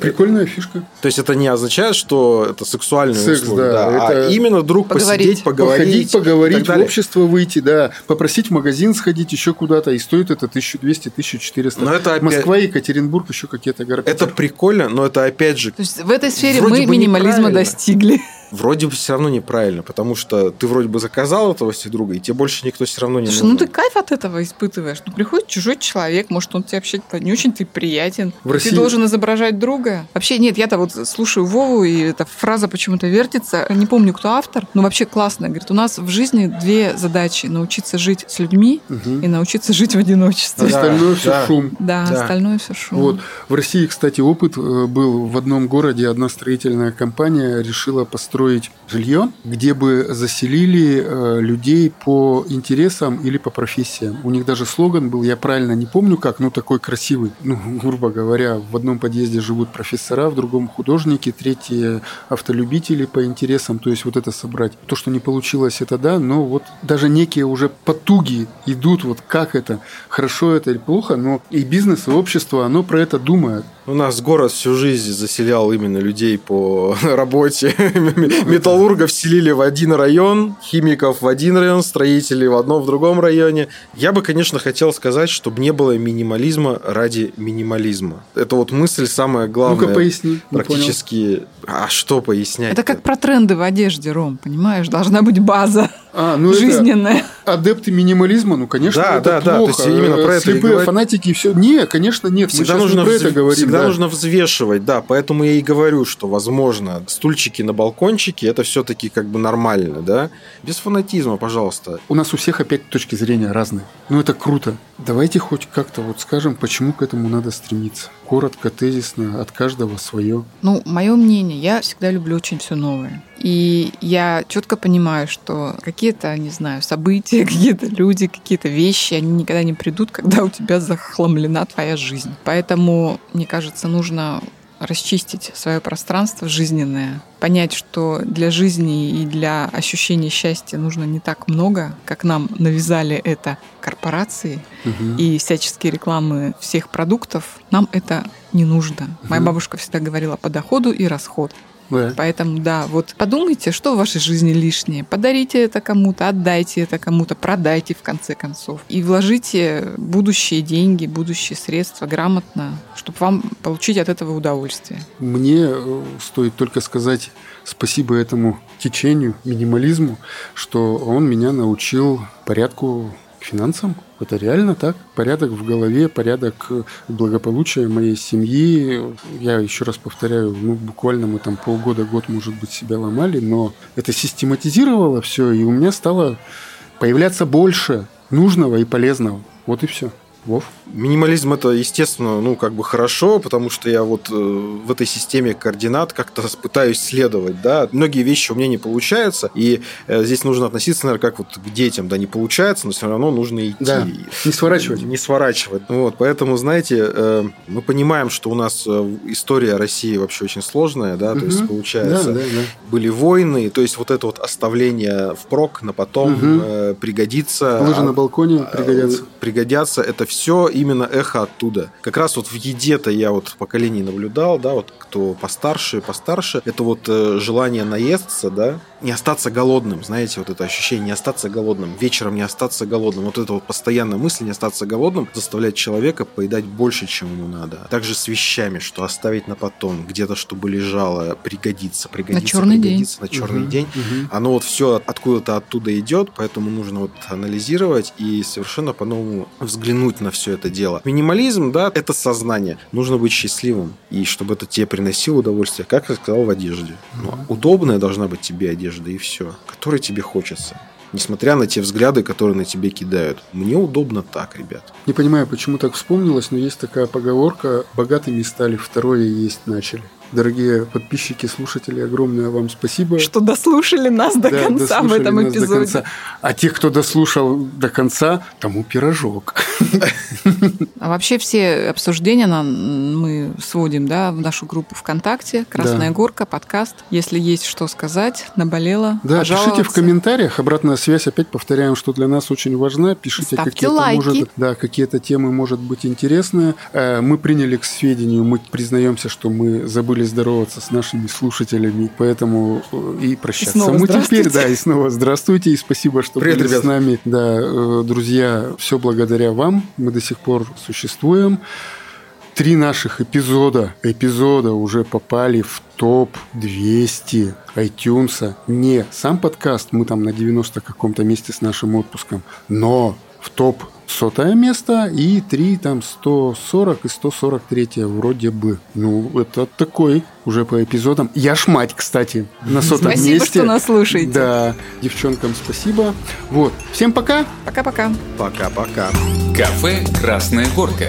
Прикольная фишка. То есть это не означает, что это сексуальный Секс, услуги, да, да, а это... а именно друг поговорить. посидеть, поговорить. Походить, поговорить, в общество выйти, да. Попросить в магазин сходить еще куда-то, и стоит это 1200-1400. Но это опять... Москва, Екатеринбург, еще какие-то города. Это прикольно, но это опять же... То есть в этой сфере мы минимализма достигли вроде бы все равно неправильно, потому что ты вроде бы заказал этого себе друга, и тебе больше никто все равно не Слушай, нужен. ну ты кайф от этого испытываешь. Ну, приходит чужой человек, может, он тебе вообще не очень ты приятен. В России... Ты должен изображать друга. Вообще, нет, я-то вот слушаю Вову, и эта фраза почему-то вертится. Не помню, кто автор, но вообще классно. Говорит, у нас в жизни две задачи. Научиться жить с людьми угу. и научиться жить в одиночестве. Да, остальное все да. шум. Да, да, остальное все шум. Вот. В России, кстати, опыт э, был в одном городе. Одна строительная компания решила построить построить жилье, где бы заселили э, людей по интересам или по профессиям. У них даже слоган был, я правильно не помню как, но такой красивый. Ну, [laughs] грубо говоря, в одном подъезде живут профессора, в другом художники, третьи автолюбители по интересам. То есть вот это собрать. То, что не получилось, это да, но вот даже некие уже потуги идут, вот как это, хорошо это или плохо, но и бизнес, и общество, оно про это думает. У нас город всю жизнь заселял именно людей по [laughs] работе. [laughs] Металлургов селили в один район, химиков в один район, строителей в одном, в другом районе. Я бы, конечно, хотел сказать, чтобы не было минимализма ради минимализма. Это вот мысль самая главная. Ну-ка поясни. Практически. А что пояснять? Это как про тренды в одежде, Ром, понимаешь? Должна быть база. А, ну жизненная. Адепты минимализма, ну, конечно, да, это да, плохо. Да, то есть именно про это Слепые фанатики и все. Не, конечно, нет. Всегда нужно про это говорим. Всегда да. нужно взвешивать, да. Поэтому я и говорю, что, возможно, стульчики на балкончике это все-таки как бы нормально, да. Без фанатизма, пожалуйста. У нас у всех опять точки зрения разные. Ну, это круто. Давайте хоть как-то вот скажем, почему к этому надо стремиться. Коротко, тезисно, от каждого свое. Ну, мое мнение, я всегда люблю очень все новое. И я четко понимаю, что какие-то, не знаю, события, [laughs] какие-то люди, какие-то вещи, они никогда не придут, когда у тебя захламлена твоя жизнь. Поэтому, мне кажется, нужно расчистить свое пространство жизненное, понять, что для жизни и для ощущения счастья нужно не так много, как нам навязали это корпорации угу. и всяческие рекламы всех продуктов, нам это не нужно. Угу. Моя бабушка всегда говорила по доходу и расход. Да. Поэтому, да, вот подумайте, что в вашей жизни лишнее. Подарите это кому-то, отдайте это кому-то, продайте в конце концов. И вложите будущие деньги, будущие средства грамотно, чтобы вам получить от этого удовольствие. Мне э, стоит только сказать спасибо этому течению, минимализму, что он меня научил порядку финансам. Это реально так. Порядок в голове, порядок благополучия моей семьи. Я еще раз повторяю, ну, буквально мы там полгода, год, может быть, себя ломали, но это систематизировало все, и у меня стало появляться больше нужного и полезного. Вот и все. Вов? Минимализм это, естественно, ну, как бы хорошо, потому что я вот э, в этой системе координат как-то пытаюсь следовать, да. Многие вещи у меня не получаются, и э, здесь нужно относиться, наверное, как вот к детям, да, не получается, но все равно нужно идти. Да, не сворачивать. Не сворачивать. Вот, поэтому, знаете, э, мы понимаем, что у нас э, история России вообще очень сложная, да, то Мгм. есть, получается, Да, да, да. были войны, то есть вот это вот оставление впрок на потом Мгм. э, пригодится. Лыжи А- на балконе пригодятся. Э, Пригодятся. Это все именно эхо оттуда. Как раз вот в еде-то я вот в поколении наблюдал, да, вот кто постарше, постарше, это вот э, желание наесться, да, не остаться голодным, знаете, вот это ощущение не остаться голодным, вечером не остаться голодным, вот это вот постоянная мысль не остаться голодным заставляет человека поедать больше, чем ему надо. А также с вещами, что оставить на потом, где-то чтобы лежало, пригодится, пригодится, черный день. пригодится на черный Мгм, день мгм. оно вот все откуда-то оттуда идет, поэтому нужно вот анализировать и совершенно по-новому взглянуть на все это дело. Минимализм, да, это сознание. Нужно быть счастливым, и чтобы это тебе приносило удовольствие, как я сказал, в одежде. Ну, удобная должна быть тебе одежда, и все, которой тебе хочется. Несмотря на те взгляды, которые на тебе кидают. Мне удобно так, ребят. Не понимаю, почему так вспомнилось, но есть такая поговорка «богатыми стали, второе есть начали». Дорогие подписчики, слушатели, огромное вам спасибо. Что дослушали нас до Да, конца в этом нас до эпизоде. конца. А тех, кто дослушал до конца, тому пирожок. [laughs] А вообще все обсуждения нам, мы сводим да, в нашу группу ВКонтакте «Красная Да. горка», подкаст. Если есть что сказать, наболело, Да, пишите в комментариях. Обратная связь, опять повторяем, что для нас очень важна. Пишите какие-то, может, да, какие-то темы, может быть, интересные. Э, Мы приняли к сведению, мы признаемся, что мы забыли здороваться с нашими слушателями, поэтому э, и прощаться. снова мы теперь, да, и снова здравствуйте, и спасибо, что Привет, были ребят. с нами. Да, э, друзья, все благодаря вам. Мы до сих пор существуем. Три наших эпизода, эпизода уже попали в топ-200 iTunes. Не сам подкаст, мы там на 90 каком-то месте с нашим отпуском, но в топ сотое место и три там 140 и 143 вроде бы. Ну, это такой уже по эпизодам. Я ж мать, кстати, на [laughs] сотом Спасибо, месте. что нас слушаете. Да, девчонкам спасибо. Вот, всем пока. Пока-пока. Пока-пока. Кафе «Красная горка».